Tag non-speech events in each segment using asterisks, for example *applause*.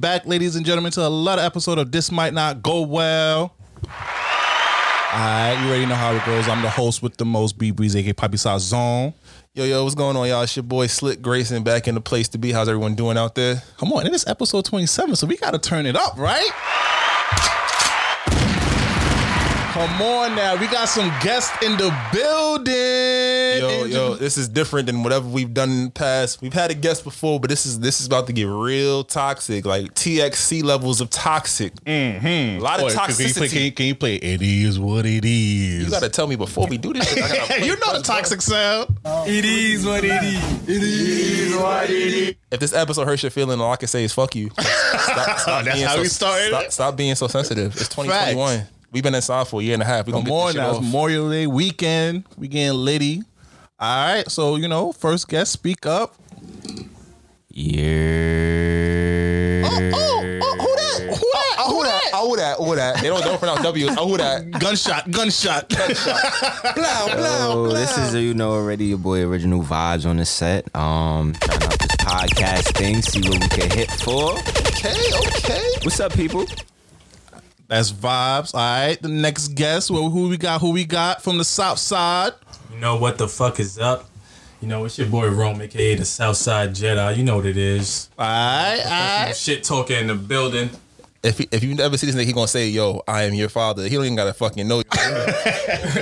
welcome back, ladies and gentlemen, to another episode of This Might Not Go Well. Alright, you already know how it goes. I'm the host with the most B Breeze, aka Poppy Size Zone. Yo, yo, what's going on, y'all? It's your boy Slick Grayson back in the place to be. How's everyone doing out there? Come on, it is episode 27, so we gotta turn it up, right? Come on now, we got some guests in the building. Yo, yo, this is different than whatever we've done in the past. We've had a guest before, but this is this is about to get real toxic, like TXC levels of toxic. Mm-hmm. A lot of Boy, can, you play, toxicity. can, you, can you play It Is What It Is? You gotta tell me before we do this. Shit, I *laughs* play you know the toxic sound. It is what it is. bro. If this episode hurts your feeling, all I can say is fuck you. *laughs* Stop, stop That's being how so, we started? Stop, stop being so sensitive. It's 2021. We've been inside for a year and a half. We're gonna Come get this shit now, it's off. Memorial Day weekend. We getting litty. All right, so you know, first guest, speak up. Yeah. Oh, oh, who that? Who that? Oh, who that? Oh, who that? Oh, who that? They don't, they don't pronounce W. Oh, who that? Gunshot, gunshot. Blah, blah, Oh, blah. this is you know already your boy original vibes on the set. Um, trying out this podcast thing, see what we can hit for. Okay, okay. What's up, people? That's vibes. All right, the next guest. Well, who we got? Who we got from the South Side? You know what the fuck is up? You know, it's your boy Rome, aka the Southside Jedi. You know what it is. All right, all right. Shit talking in the building. If he, if you ever see this nigga, he gonna say, "Yo, I am your father." He don't even gotta fucking know. *laughs*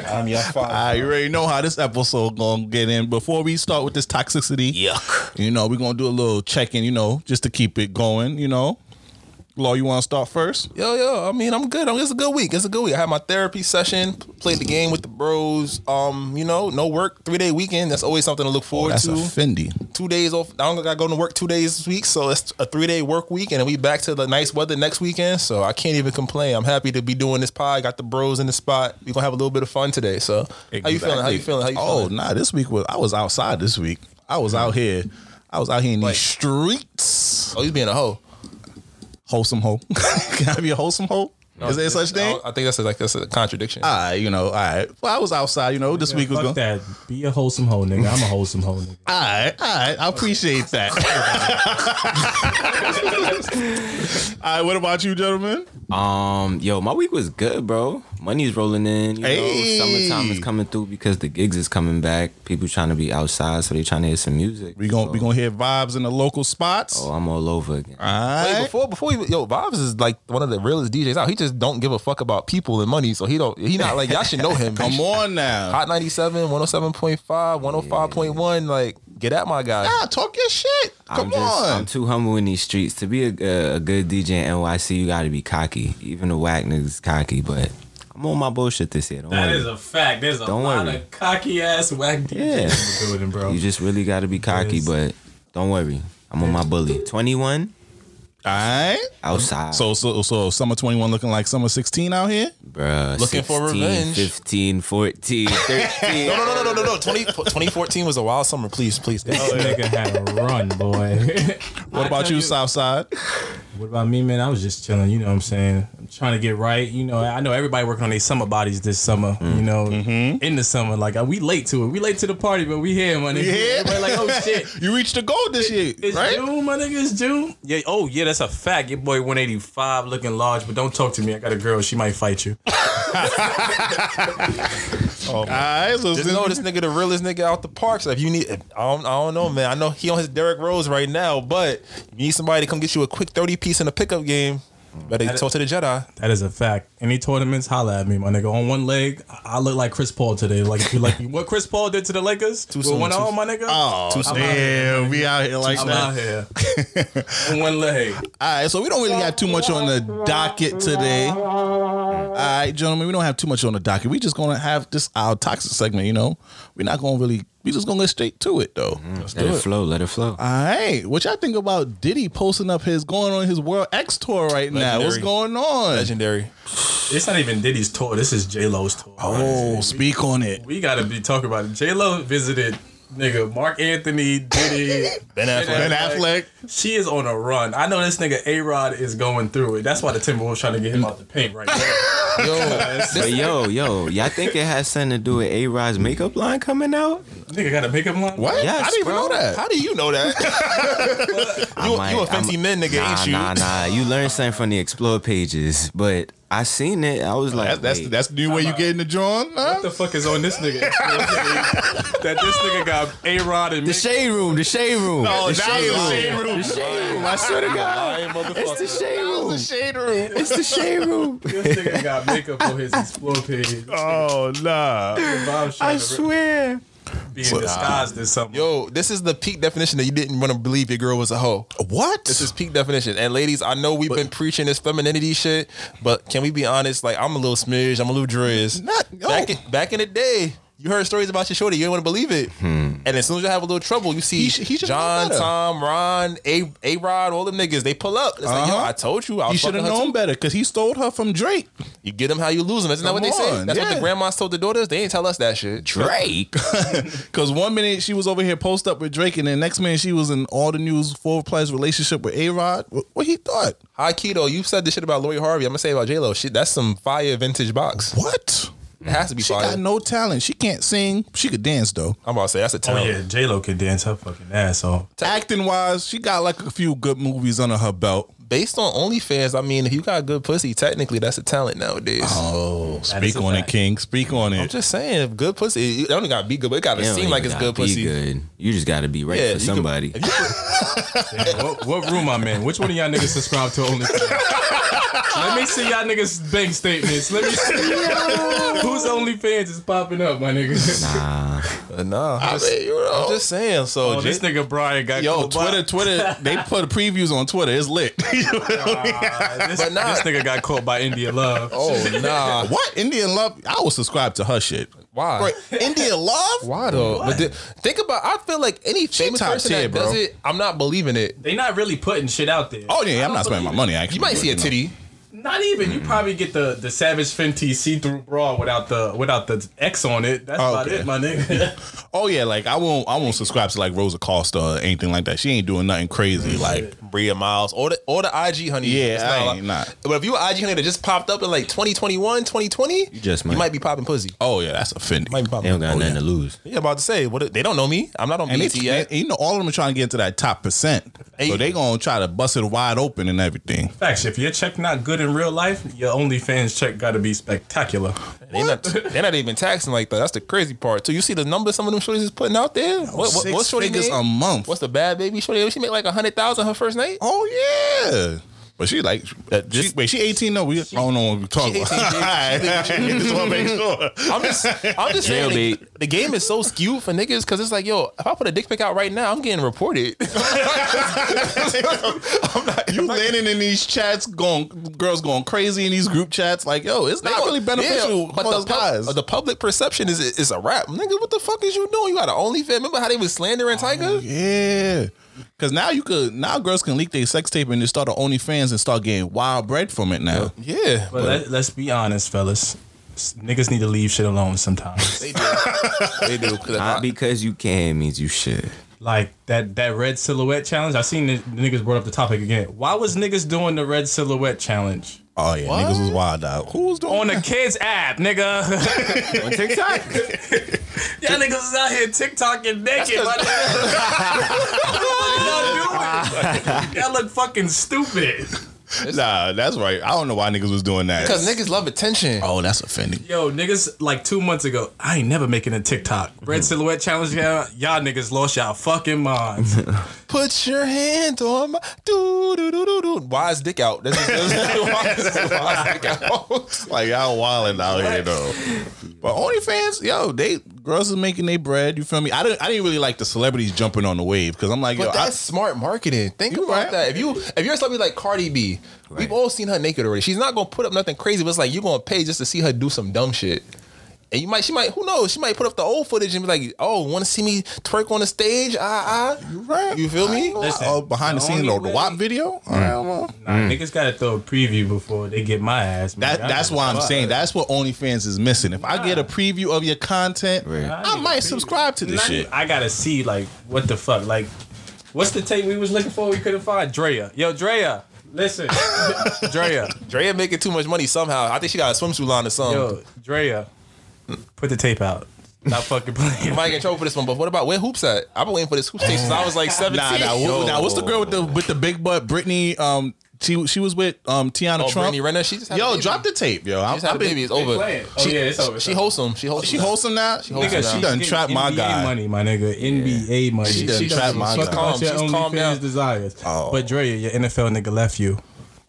I'm your father. I already know how this episode gonna get in. Before we start with this toxicity, Yuck. you know, we're gonna do a little check-in, you know, just to keep it going, you know. Law, you wanna start first? Yo, yo. I mean, I'm good. I mean, it's a good week. It's a good week. I had my therapy session. Played the game with the bros. Um, you know, no work. Three day weekend. That's always something to look forward That's to. a Fendi. two days off. I don't gotta go to work two days this week, so it's a three day work week, and then we back to the nice weather next weekend. So I can't even complain. I'm happy to be doing this pod. Got the bros in the spot. We gonna have a little bit of fun today. So how you feeling? How you feeling? How you feeling? oh, nah, this week was I was outside this week. I was out here. I was out here in Like- these streets. Oh, he's being a hoe? Wholesome hoe. *laughs* Can I be a wholesome hoe? Is there such I, thing? I think that's a, like that's a contradiction. All right, you know, all right. Well, I was outside, you know, this week was Fuck going. that. Be a wholesome hoe, nigga. I'm a wholesome hoe, nigga. All right, all right. I appreciate that. *laughs* all right, what about you, gentlemen? Um, yo, my week was good, bro. Money's rolling in. You Hey. know, summertime is coming through because the gigs is coming back. People trying to be outside, so they trying to hear some music. We gon' So- we gonna hear vibes in the local spots. Oh, I'm all over again. All Wait, right. before before you, yo, Vibes is like one of the realest DJs out. He just don't give a fuck about people and money, so he don't. He not like y'all should know him. *laughs* Come on now. Hot 97, 107.5, 105.1. Like, get at my guy. Ah, talk your shit. Come I'm just, on. I'm too humble in these streets. To be a, a, a good DJ in NYC, you got to be cocky. Even the whack niggas cocky, but I'm on my bullshit this year. Don't That worry. is a fact. There's a Don't lot worry. of cocky ass whack DJs Yeah. in the building, bro. you just really got to be cocky, but don't worry. I'm on my bully. 21 all right. outside. So so so summer 21 looking like summer 16 out here? Bruh, Looking for revenge. 15, 14, *laughs* 13. No, no, no, no, no, no, no. 20, 2014 was a wild summer. Please, please. This *laughs* nigga had a run, boy. *laughs* What about you, Southside? What about me, man? I was just chilling. You know what I'm saying? I'm trying to get right. You know, I know everybody working on their summer bodies this summer. Mm. You know, Mm-hmm. in the summer. Like uh, we late to it. We late to the party, but we here, my nigga. here? Everybody like, oh shit. You reached the goal this year, It's right? June, my nigga. It's June. Yeah. Oh, yeah. That's a fact. Your boy 185, looking large, but don't talk to me. I got a girl. She might fight you. *laughs* Oh, All right, so Just know this nigga the realest nigga out the park. So if you need, I don't, I don't know, man. I know he on his Derrick Rose right now, but you need somebody to come get you a quick 30 piece in a pickup game. Better they talk to the Jedi. That is a fact. Any tournaments, holla at me, my nigga. On one leg, I I look like Chris Paul today. Like if you like what Chris Paul did to the Lakers Too with soon, one too arm, my nigga. Oh, Too soon. damn, we out here like I'm that. out here on one leg. *laughs* All right, so we don't really have too much on the docket today. All right, gentlemen, we don't have too much on the docket. We just gonna have this our toxic segment. You know, we're not gonna really. We just gonna get straight to it though. Mm-hmm. let it flow. Let it flow. All right, what y'all think about Diddy posting up his going on his World X tour right now? What's going on? Legendary. It's not even Diddy's tour. This is J Lo's tour. Oh, speak on it. we gotta be talking about it. J Lo visited nigga Marc Anthony, Diddy, *laughs* Ben Affleck. Ben Affleck. She is on a run. I know this nigga A Rod is going through it. That's why the Timberwolves trying to get him out the paint right now. *laughs* Yo, But yo, yo, y'all think it has something to do with A Rod's makeup line coming out? Nigga got a makeup line. What? Yes, I didn't even bro. know that. how do you know that? *laughs* you, I you a might- fancy I'm- men nigga, nah, ain't you? Nah, nah, You learn something from the explore pages, but I seen it. I was like, That's that's, wait. that's the new way you get in the drawing. What the fuck is on this nigga? *laughs* that this nigga got A Rod and the Mick- shade room, the shade room, Oh, the shade it's the room, shade room. the shade room. I swear to God, it's the shade room. The shade room. It's the shade room. *laughs* This nigga got makeup on his explore page. Oh nah. I swear. Being disguised as something. Yo, this is the peak definition that you didn't want to believe your girl was a hoe. What? This is peak definition. And ladies, I know we've been preaching this femininity shit, but can we be honest? Like I'm a little smidge, I'm a little drizz. Not- yo. back in, back in the day. You heard stories about your shorty, you didn't want to believe it. And as soon as you have a little trouble, you see He sh- he should've John, better. Tom, Ron, A A Rod, all them niggas, they pull up. It's like, yo, Uh-huh. I told you, I you was should have fucking her known too. better because he stole her from Drake. You get them how you lose them. Isn't that what they Come say? on, That's what yeah. the grandmas told the daughters. They ain't tell us that shit. Drake. *laughs* Because one minute she was over here post up with Drake, and then next minute she was in all the news full plus relationship with A Rod. What, what he thought? Hi, key though, you said this shit about Lori Harvey. I'm gonna say about J Lo. Shit, that's some fire vintage box. What? It has to be She fire. got no talent. She can't sing. She could dance though. I'm about to say that's a talent. Oh yeah, J Lo can dance her fucking ass off. Acting wise, she got like a few good movies under her belt. Based on OnlyFans, I mean, if you got good pussy, technically that's a talent nowadays. Oh, speak is a on it. King. Speak on it. I'm just saying, if good pussy, it only gotta be good, but it gotta seem like it's good be pussy. Good. You just got to be right Yeah, for you could- somebody. if Damn, what, what room I'm in? Which one of y'all niggas subscribe to OnlyFans? Let me see y'all niggas bank statements. Let me see whose OnlyFans is popping up, my niggas. Nah. Nah, I'm, just, I'm just saying. So Oh, this nigga Brian got Yo, caught by- Twitter, Twitter, they put previews on Twitter. It's lit. *laughs* *laughs* Uh, this, But nah. this nigga got caught by India Love. oh nah, *laughs* what? Indian Love? I will subscribe to her shit. why? Right. Indian Love? Why though? But the, think about. I feel like any famous top person tier, that does bro. it, I'm not believing it. They not really putting shit out there. Oh, yeah, I I'm don't not spending my money. Actually, You might see a titty. it. Not even. You probably get the the Savage Fenty see through bra without the without the X on it. That's about okay. it, my nigga. *laughs* Oh yeah, like I won't, I won't subscribe to like Rosa Costa or anything like that. She ain't doing nothing crazy. Like, Bria Myles or the or the IG honey. Yeah, It's I ain't a- not. But if you an IG honey that just popped up in like 2021, 2020, you just you might. might be popping pussy. oh yeah, that's offending. Might be They popping. don't got Oh, nothing yeah. to lose. Yeah, about to say what they don't know me. I'm not on And BET they, yet. and, you know, all of them are trying to get into that top percent. Hey. So they gonna try to bust it wide open and everything. Facts. If your check not good in real life, your OnlyFans check got to be spectacular. They not *laughs* they're not even taxing like that. That's the crazy part. So you see the numbers some of them shorties is putting out there. What, what, Six what's shorty figures name? a month. What's the bad baby shorty? She make like a hundred thousand her first night. Oh yeah. But she like, Uh, she, wait, she 18 though. We I don't know what we're talking about. 18, *laughs* *laughs* Just want to make sure. I'm just I'm just saying the, the game is so skewed for niggas because it's like yo, if I put a dick pic out right now, I'm getting reported. *laughs* I'm not, You landing in these chats, going girls going crazy in these group chats. Like, yo, it's not really beneficial Yeah, for the those pub- guys. the public perception is is a rap, nigga. What the fuck is you doing? You got an OnlyFans? Remember how they was slandering Tiger? Yeah. Cause now you could now girls can leak their sex tape and just start an OnlyFans and start getting wild bread from it now. Yeah, But let, let's be honest, fellas. Niggas need to leave shit alone sometimes. *laughs* they do. they do. 'Cause if Not I- because you can means you should. like that that red silhouette challenge. I seen the, the niggas brought up the topic again. Why was niggas doing the red silhouette challenge Oh yeah, niggas was wild out. Who was doing on the that? kids app, nigga? *laughs* On TikTok? *laughs* Y'all niggas is out here TikToking naked. my nigga. *laughs* what y'all doing? Y'all look fucking stupid. Nah, that's right. I don't know why niggas was doing that. Because niggas love attention. Oh, that's offending. Yo, niggas, like two months ago, I ain't never making a TikTok. Red mm-hmm. silhouette challenge, y'all, y'all niggas lost y'all fucking minds. *laughs* Put your hand on my do do do do do. Why is dick out? This is, this is why is, why is dick out? Like y'all wilding out here though. But OnlyFans, yo, they girls is making their bread. You feel me? I didn't. I didn't really like the celebrities jumping on the wave because I'm like, yo, But I, that's smart marketing. Think about right. that. If you if you're somebody like Cardi B, we've all seen her naked already. She's not gonna put up nothing crazy, but it's like you're gonna pay just to see her do some dumb shit. And you might, she might, who knows? She might put up the old footage and be like, "Oh, want to see me twerk on the stage?" Ah, ah. You right. You feel me? Listen, oh, behind the the scenes, only though, the WAP video. I don't know. Nah, niggas gotta throw a preview before they get my ass. man. That that's why I'm saying that's what OnlyFans is missing. If I get a preview of your content, Right. I might subscribe to this Not shit. I gotta see like what the fuck. Like, what's the tape we was looking for? We couldn't find Drea. Yo, Drea, Listen, *laughs* Drea, Drea making too much money somehow. I think she got a swimsuit line or something. yo, Drea, put the tape out. Not fucking playing. *laughs* You might get in trouble for this one, but what about where hoops at? I've been waiting for this hoops tape since I was like 17. Nah, nah, Yo. wh- nah. What's the girl with the with the big butt? Brittany. Um, she she was with um Tiana Oh, Trump. Brittany Renner, she just had a Yo, baby. drop the tape, yo. She I, just had I've been, baby. It's They over. playing. Oh, She, yeah, it's over, she over. wholesome. She wholesome. She wholesome now. She wholesome Nigga, now. She she done getting trapped my NBA guy. money, my nigga. NBA money. She done trapped my fuck guy. about Calm, your she's calmed down. OnlyFans desires. Oh. But Drea, your NFL nigga left you.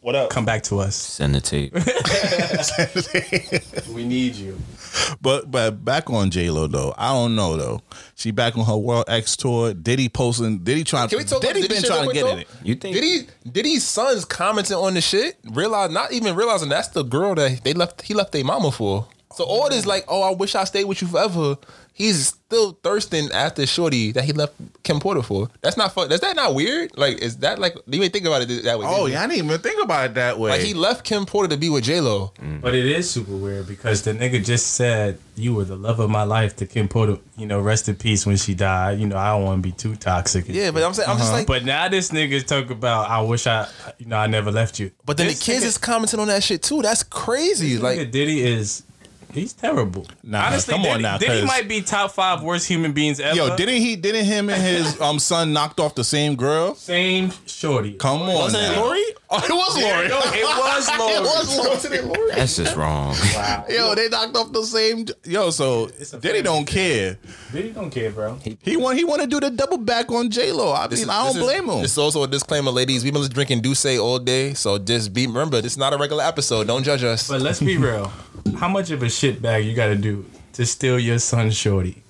What up? Come back to us. Send the tape. *laughs* We need you. *laughs* But but back on J Lo though, I don't know though. She back on her World X tour. Diddy posting. Diddy trying. Can we talk Diddy about been Diddy trying to get in it. You think? Did he? Did his sons commenting on the shit? Realize not even realizing that's the girl that they left. He left their mama for. So all this like, oh, I wish I stayed with you forever. He's still thirsting after Shorty that he left Kim Porter for. That's not fun. Is that not weird? Like, is that like? You even think about it that way? Oh you? yeah, I didn't even think about it that way. Like he left Kim Porter to be with J Lo. Mm. But it is super weird because the nigga just said you were the love of my life to Kim Porter. You know, rest in peace when she died. You know, I don't want to be too toxic. Yeah, shit. but I'm saying I'm just uh-huh. like. But now this nigga talk about I wish I, you know, I never left you. But then This the kids nigga- is commenting on that shit too. That's crazy. nigga Like Diddy is. He's terrible. Nah, Honestly, come on Diddy, now, Diddy 'cause- might be top five worst human beings ever. Yo, didn't he? Didn't him and his um son knocked off the same girl? same shorty. Come on, wasn't it now. Lori? Oh, it was Lori. No, it was Lori. *laughs* it was Lori. Lori? That's just wrong. Wow. Yo, they knocked off the same. Yo, so a Diddy don't care. Diddy don't care, bro. He want he want to do the double back on J Lo. I mean, is- I don't this is- blame him. It's also a disclaimer, ladies. We've been drinking D'ussé all day, so just be remember this is not a regular episode. Don't judge us. But let's be real. *laughs* How much of a shit bag you got to do to steal your son, shorty?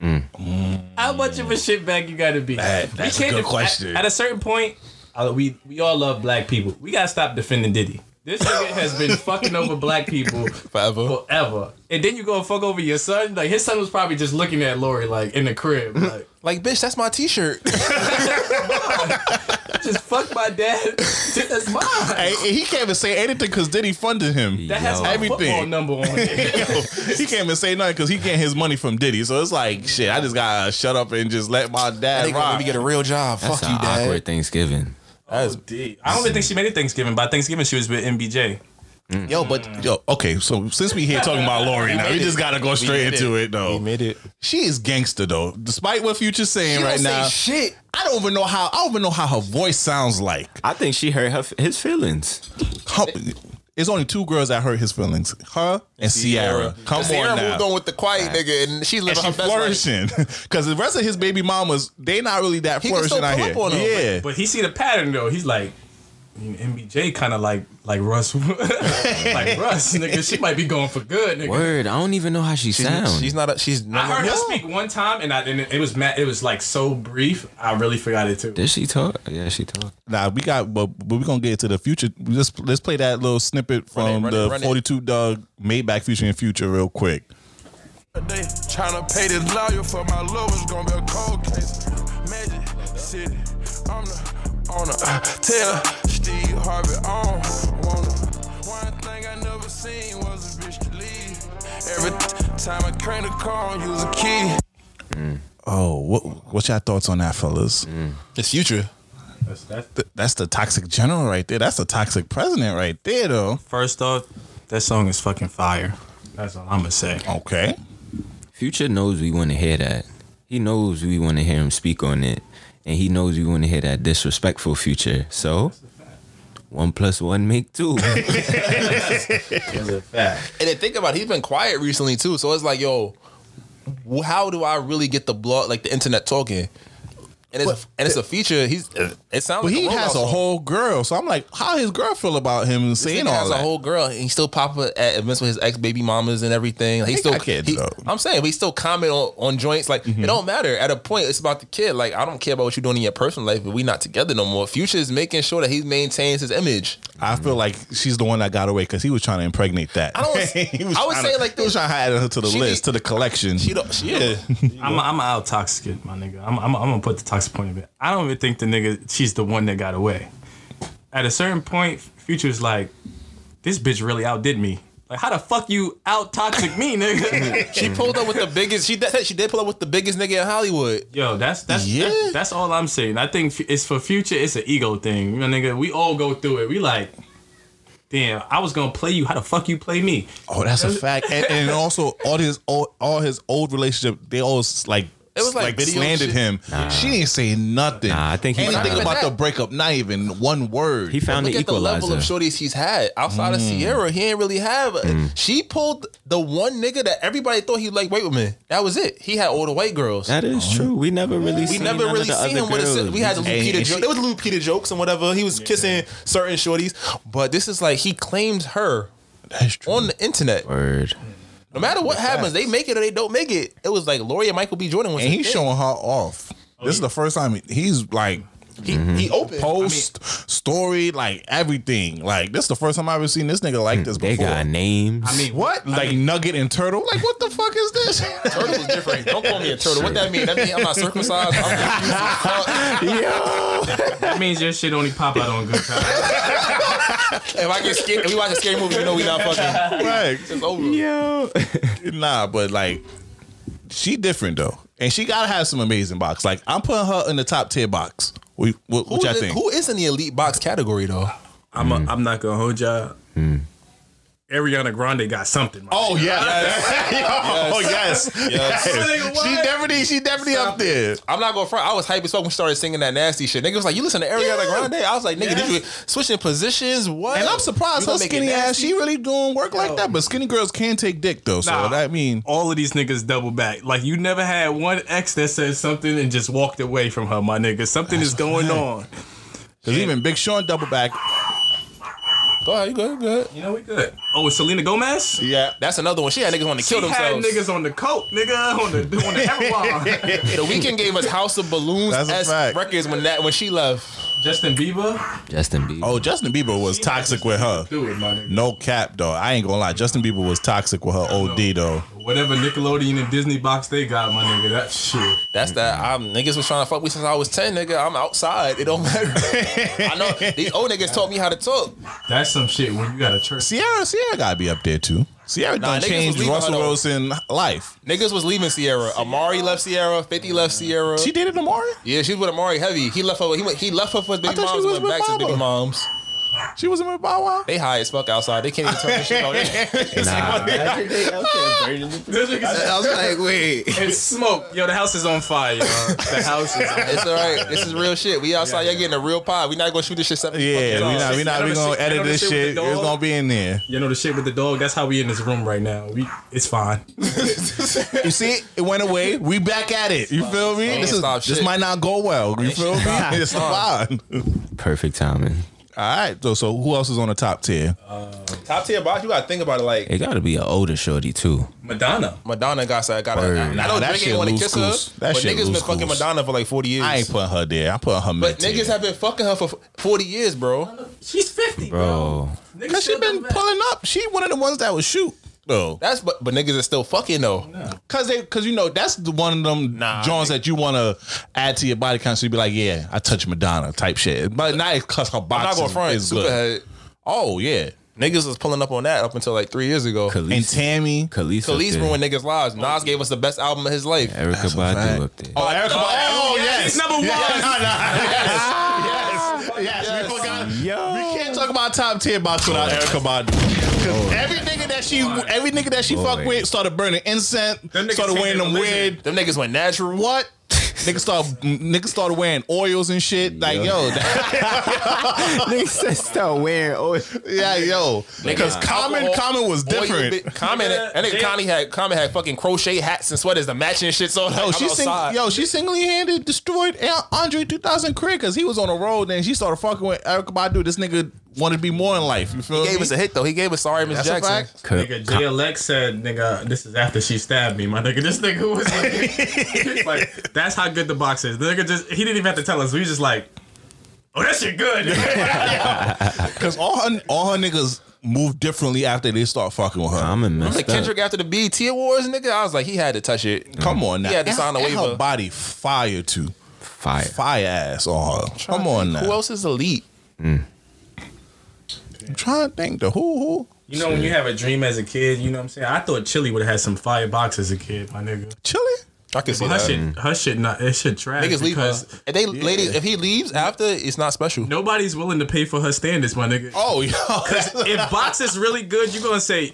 Mm. How much of a shit bag you got to be? That- that's a can't good def- question. At, at a certain point, uh, we we all love black people. We gotta stop defending Diddy. This nigga has been *laughs* fucking over black people Forever. forever, and then you go fuck over your son. Like his son was probably just looking at Lori like in the crib, like *laughs* Like, bitch, that's my T-shirt. *laughs* just fuck my dad. That's mine. Hey, he can't even say anything because Diddy funded him. That has Yo. my Everything. football number on it. he can't even say nothing because he getting his money from Diddy. So it's like, shit, I just gotta shut up and just let my dad let me get a real job. That's Fuck an you, dad. awkward Thanksgiving. That's- oh, D. I don't even think she made it Thanksgiving. By Thanksgiving, she was with MBJ. Mm. Yo, but yo, okay. So since we here talking about Lori now, we made just gotta go straight made into it. it, though. We made it. She is gangster though, despite what Future's saying She right don't now. say shit. I don't even know how. I don't even know how her voice sounds like. I think she hurt her, his feelings. How- It's only two girls that hurt his feelings: her and Ciara. Come Ciara on now. moved on with the quiet nigga, and she's and living she her best life. flourishing *laughs* because the rest of his baby mamas they not really that He can flourishing still out pull here. up on 'em, yeah, But he see the pattern though. He's like, I mean, MBJ kind of like like Russ, *laughs* like Russ, nigga. She might be going for good, nigga. Word, I don't even know how she She's, sounds. she's not. A, she's. I heard her speak one time, and, I, and it was ma- it was like so brief. I really forgot it too. Did she talk? Yeah, she talked. Nah, we got, but, but we're gonna get into the future. Let's let's play that little snippet from run it, the run it. 42 Dugg Maybach featuring Future real quick. They tryna pay this lawyer for my love was gonna be a cold case. Magic City, I'm the owner. Tell Steve Harvey on. Wanna. One thing I never seen was a bitch to leave. Every t- time I crank the car, I use a key. Mm. Oh, what what's your thoughts on that, fellas? Mm. It's future. That's, that's Th- That's the toxic general right there. That's the toxic president right there, though. First off, that song is fucking fire. That's all I'm gonna say. Okay, Future knows we want to hear that. He knows we want to hear him speak on it, and he knows we want to hear that disrespectful future. So, one plus one make two. *laughs* It's a fact. And then think about it, he's been quiet recently too. So it's like, yo, how do I really get the blog like the internet talking? And it's But- and it's a feature. He's it sounds. but like he a has rollout a whole girl, so I'm like, how his girl feel about him This saying nigga all has that? a whole girl, and he still pop up at events with his ex baby mamas and everything. Like, he They still, got kids, he- I'm saying, but he still comment on, on joints. Like Mm-hmm. it don't matter. At a point, it's about the kid. Like I don't care about what you're doing in your personal life, but we not together no more. Future is making sure that he maintains his image. I feel like she's the one that got away because he was trying to impregnate that. I don't- *laughs* He was I would say to- like he was this. trying to add her to the list, be- to the collection. She don't. She, yeah. I'm I'm out toxic, my nigga. I'm, I'm I'm gonna put the toxic point of it. I don't even think the nigga she's the one that got away. At a certain point, Future's like, this bitch really outdid me. Like, how the fuck you out toxic me, nigga? *laughs* She pulled up with the biggest. She did. She did pull up with the biggest nigga in Hollywood. Yo, that's that's Yeah. that's, that's all I'm saying. I think it's for future. It's an ego thing, you know, nigga. We all go through it. We like, damn, I was gonna play you. How the fuck you play me? Oh, that's a fact. And, and also, all his all, all his old relationship, they always like It was like video slandered shit. him. She didn't say nothing. Nah, I think he anything found- about the breakup. Not even one word. He found Look the at the level of shorties he's had outside of Mm. Ciara. He ain't really have. She pulled the one nigga that everybody thought he like white women. That was it. He had all the white girls. That is true. We never really we seen never none really of the seen him with girls. a, We had the And- Lupita and joke. There was Lupita jokes and whatever. He was kissing certain shorties, but this is like he claimed her That's true. on the internet. Word. No matter what happens, they make it or they don't make it. It was like Lori and Michael B. Jordan was. and he's showing her off. This is the first time he's like he, he opened. post story, like everything. Like this is the first time I've ever seen this nigga like this They before. got names. I mean, what? Like Nugget and Turtle? Like what the fuck is this? Turtle is different. Don't call me a turtle. What that mean? That mean I'm not circumcised. I'm confused as *laughs* that means your shit only pop out on good times. *laughs* If I get scared, if we watch a scary movie, you know we not fucking. right. It's over. Yo. *laughs* Nah, but like she different though. And she gotta have some amazing box. Like I'm putting her in the top tier box. We, what, Who what y'all is, think? who is in the elite box category though? I'm a, I'm not gonna hold y'all. Hmm. Ariana Grande got something. Oh yeah. *laughs* Oh yes. Yes. She definitely she definitely up there. I'm not gonna front. I was hype as fuck when she started singing that nasty shit. Nigga was like, "You listen to Ariana Yeah. Grande?" I was like, "Nigga, did you switching positions? What?" And I'm surprised You her gonna make it skinny ass. She really doing work like that. But skinny girls can take dick though. So Nah. that mean all of these niggas double back. Like you never had one ex that said something and just walked away from her, my nigga. Something is going on. because even Big Sean double back. Go ahead, you good, good. You know we good. Oh, it's Selena Gomez. Yeah. That's another one. She had niggas want to kill themselves. She had niggas on the coke, nigga, on the on the *laughs* heroin. The Weeknd gave us House of Balloons That's as records when that when she left. Justin Bieber, Justin Bieber. Oh, Justin Bieber was toxic with her. do it, my nigga. No cap though. I ain't gonna lie. Justin Bieber was toxic with her OD though. Whatever Nickelodeon and Disney box they got, my nigga, that shit. That's that. I'm niggas was trying to fuck me since I was ten, nigga. I'm outside. It don't matter. *laughs* I know these old niggas taught me how to talk. That's some shit when you got a church. Ciara, Ciara gotta be up there too. Ciara Nah, done niggas changed was Russell though. Wilson life. Niggas was leaving Ciara. Amar'e left Ciara. Fifty left Ciara. She did it tomorrow. yeah, she was with Amar'e heavy. He left her. He went. He left her for his baby thought she moms. was and with Went back to Mama. baby moms. She was in with Bow Wow. They high as fuck outside. They can't even turn *laughs* *laughs* this shit on. I was like, wait. It's smoke. Yo, the house is on fire. Yo. The house is on fire. It's all right. This is real shit. We outside. Y'all getting a real pod. We not gonna shoot this shit seven. Yeah, fucking we not, times. we not, we know gonna shit- I edit know this shit shit. It's gonna be in there. You know the shit with the dog. That's how we in this room right now. We, it's fine. *laughs* You see, it went away. We back at it. You feel me? This is this might not go well. You feel me? It's fine. Perfect timing. All right. So, so who else is on the top tier? Uh, top tier box. You gotta think about it. Like It got to be an older shorty too. Madonna. Madonna got got. got Word. I know that Drake shit ain't want to loose kiss her, goose. That but shit niggas been loose fucking goose. Madonna for like forty years. I ain't putting her there. I put her mid but niggas have been fucking her for forty years, bro. She's 50, Bro. Niggas Cause she still been double back. pulling up. She one of the ones that would shoot though. That's but but niggas are still fucking though. Cause they, cause you know that's the one of them Nah, joints that you want to add to your body count. So you be like, yeah, I touch Madonna type shit, but not cause her I'm not box going is, front. is good. Superhead. Oh yeah, Niggas was pulling up on that up until like three years ago. Kelis. and Tammy. Kelis. up Police there. ruined niggas' lives. Oh, Nas gave us the best album of his life. Erykah That's a Badu up there. Oh, Erykah. Oh, oh yes. He's number one. *laughs* Yes, *laughs* yes, yes. We forgot. We can't talk about top tier box without Erykah Badu. Cause oh. every nigga that she, every nigga that she oh, fucked with started burning incense, Them niggas started wearing them religion. weird. Them niggas went natural. What? niggas started, niggas started wearing oils and shit. Like yo, that, *laughs* *laughs* Niggas said start wearing oil. yeah, yo. Because Common, Alcohol, Common was oil different. bit- Common, Yeah, and nigga yeah. Connie had Common had fucking crochet hats and sweaters, the matching shit. So like, Yo, I'm she sing, outside. yo, she singly handed destroyed An- Andre 2000 Craig because he was on the road and she started fucking with Erykah Badu. This nigga wanted to be more in life. You feel He gave me? us a hit though. He gave us sorry Miss That's a Jackson. fact. Nigga, JLX said, nigga, this is after she stabbed me, my nigga. This nigga was like, *laughs* like, that's how good the box is. The nigga just, he didn't even have to tell us. We just like, oh, that shit good. *laughs* Because all her, all her niggas move differently after they start fucking with her. I'm a messed Like up. Kendrick after the BET Awards, nigga, I was like, he had to touch it. Mm-hmm. Come on now. He had to sign a and Her body fire too. Fire. Fire ass on her. Come on now. Who else is elite? Mm. I'm trying to think the who who. You know when you have a dream as a kid, you know what I'm saying? I thought Chili would have had some fire box as a kid, my nigga. Chili. I can see But her that. shit, her shit, not it shit trash Niggas leave her. If they ladies, if he leaves after, it's not special. nobody's willing to pay for her standards, my nigga. Oh, yo. Because *laughs* if box is really good, you're gonna say,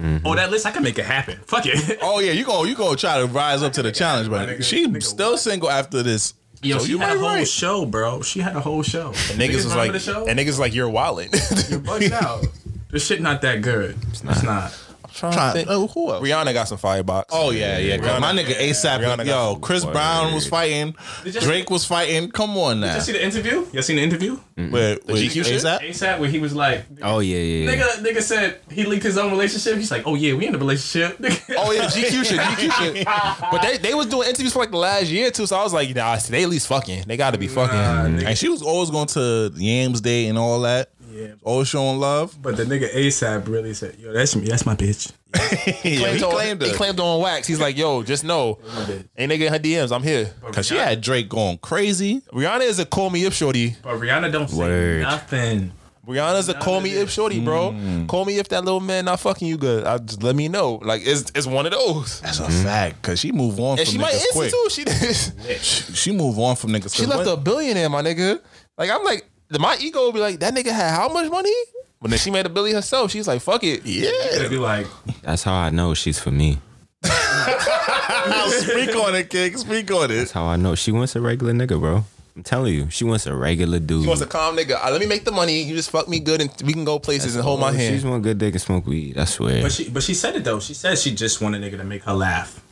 mm-hmm. "Oh, that list, I can make it happen." Fuck it. Oh yeah, you gonna you gonna try to rise up to the *laughs* challenge, but nigga, she nigga, still single after this. Yo, So she you had a whole right. show, bro. She had a whole show. And niggas was like, and niggas like you're wilding. You're bugged out. *laughs* This shit not that good. It's not. Try, oh, uh, who else? Rihanna got some firebox. Oh yeah, yeah. 'cause My nigga ASAP. Rihanna got yo, some Chris Brown was fighting. you- Drake was fighting. Come on now. You see the interview? You seen the interview? With, with GQ shit? A$AP? ASAP where he was like, Oh yeah, yeah. yeah. nigga, nigga said he leaked his own relationship. He's like, oh yeah, we in a relationship. *laughs* Oh yeah, GQ shit, GQ shit. But they they was doing interviews for like the last year too, so I was like, nah, they at least fucking. They got to be fucking. And she was always going to Yams Day and all that. Yeah. Always showing love. But the nigga ASAP really said, yo, that's me, that's my bitch. *laughs* yeah, he Claimed on- claimed he claimed on wax. He's like, yo, just know, *laughs* ain't nigga in her DMs. I'm here. Cause she had Drake going crazy. Rihanna is a call me if shorty. But Rihanna don't say Word. nothing. Rihanna's a call me if shorty, bro. Mm. Call me if that little man not fucking you good. I just let me know. Like it's it's one of those. That's a fact. Cause she moved on And from she might niggas quick. institute. She did. She, she moved on from niggas. She 'cause left when- a billionaire, my nigga. Like I'm like, my ego would be like, that nigga had how much money? But then she made a billy herself. She's like, fuck it. Yeah. It'd be like, That's how I know she's for me. *laughs* Speak on it, kid. Speak on it. That's how I know she wants a regular nigga, bro. I'm telling you, she wants a regular dude. She wants a calm nigga. Uh, let me make the money. You just fuck me good and we can go places and hold my hand. She's one good dick and smoke weed. I swear. but she, but she said it though. She said she just want a nigga to make her laugh.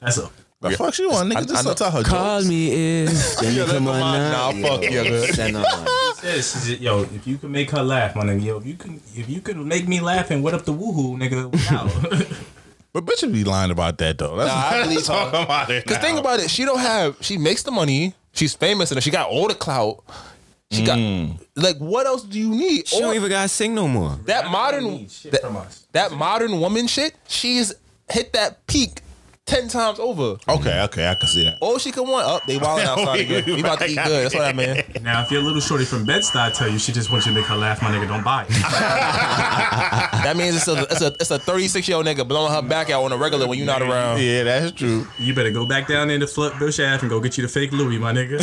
That's a. The fuck she want? Nigga, I- just I know- tell her Call jokes. me if. Then you come on now. Nah, fuck you, good. Send on. She said, she yo, if you can make her laugh, my nigga, yo, if you can, if you can make me laugh and what up the woohoo, nigga, wow. *laughs* But bitch would be lying about that though. That's Nah, I believe *laughs* talk her. about it. Cause think about it, she don't have. She makes the money. She's famous and she got all the clout. She got mm. like what else do you need? She Or don't even gotta sing no more. that modern need shit that, from us. that modern woman shit. She's hit that peak ten times over. Okay, okay, I can see that. All she can want up. they wild *laughs* outside again. We about to eat good. That's what I mean. now, if your little shorty from Bed-Stuy I tell you she just wants you to make her laugh, my nigga, don't buy it. *laughs* *laughs* That means it's a it's a it's a 36 year old nigga blowing her back out on a regular when you're not around. Yeah, that's true. you better go back down there to Flatbush Ave and go get you the fake Louis, my nigga.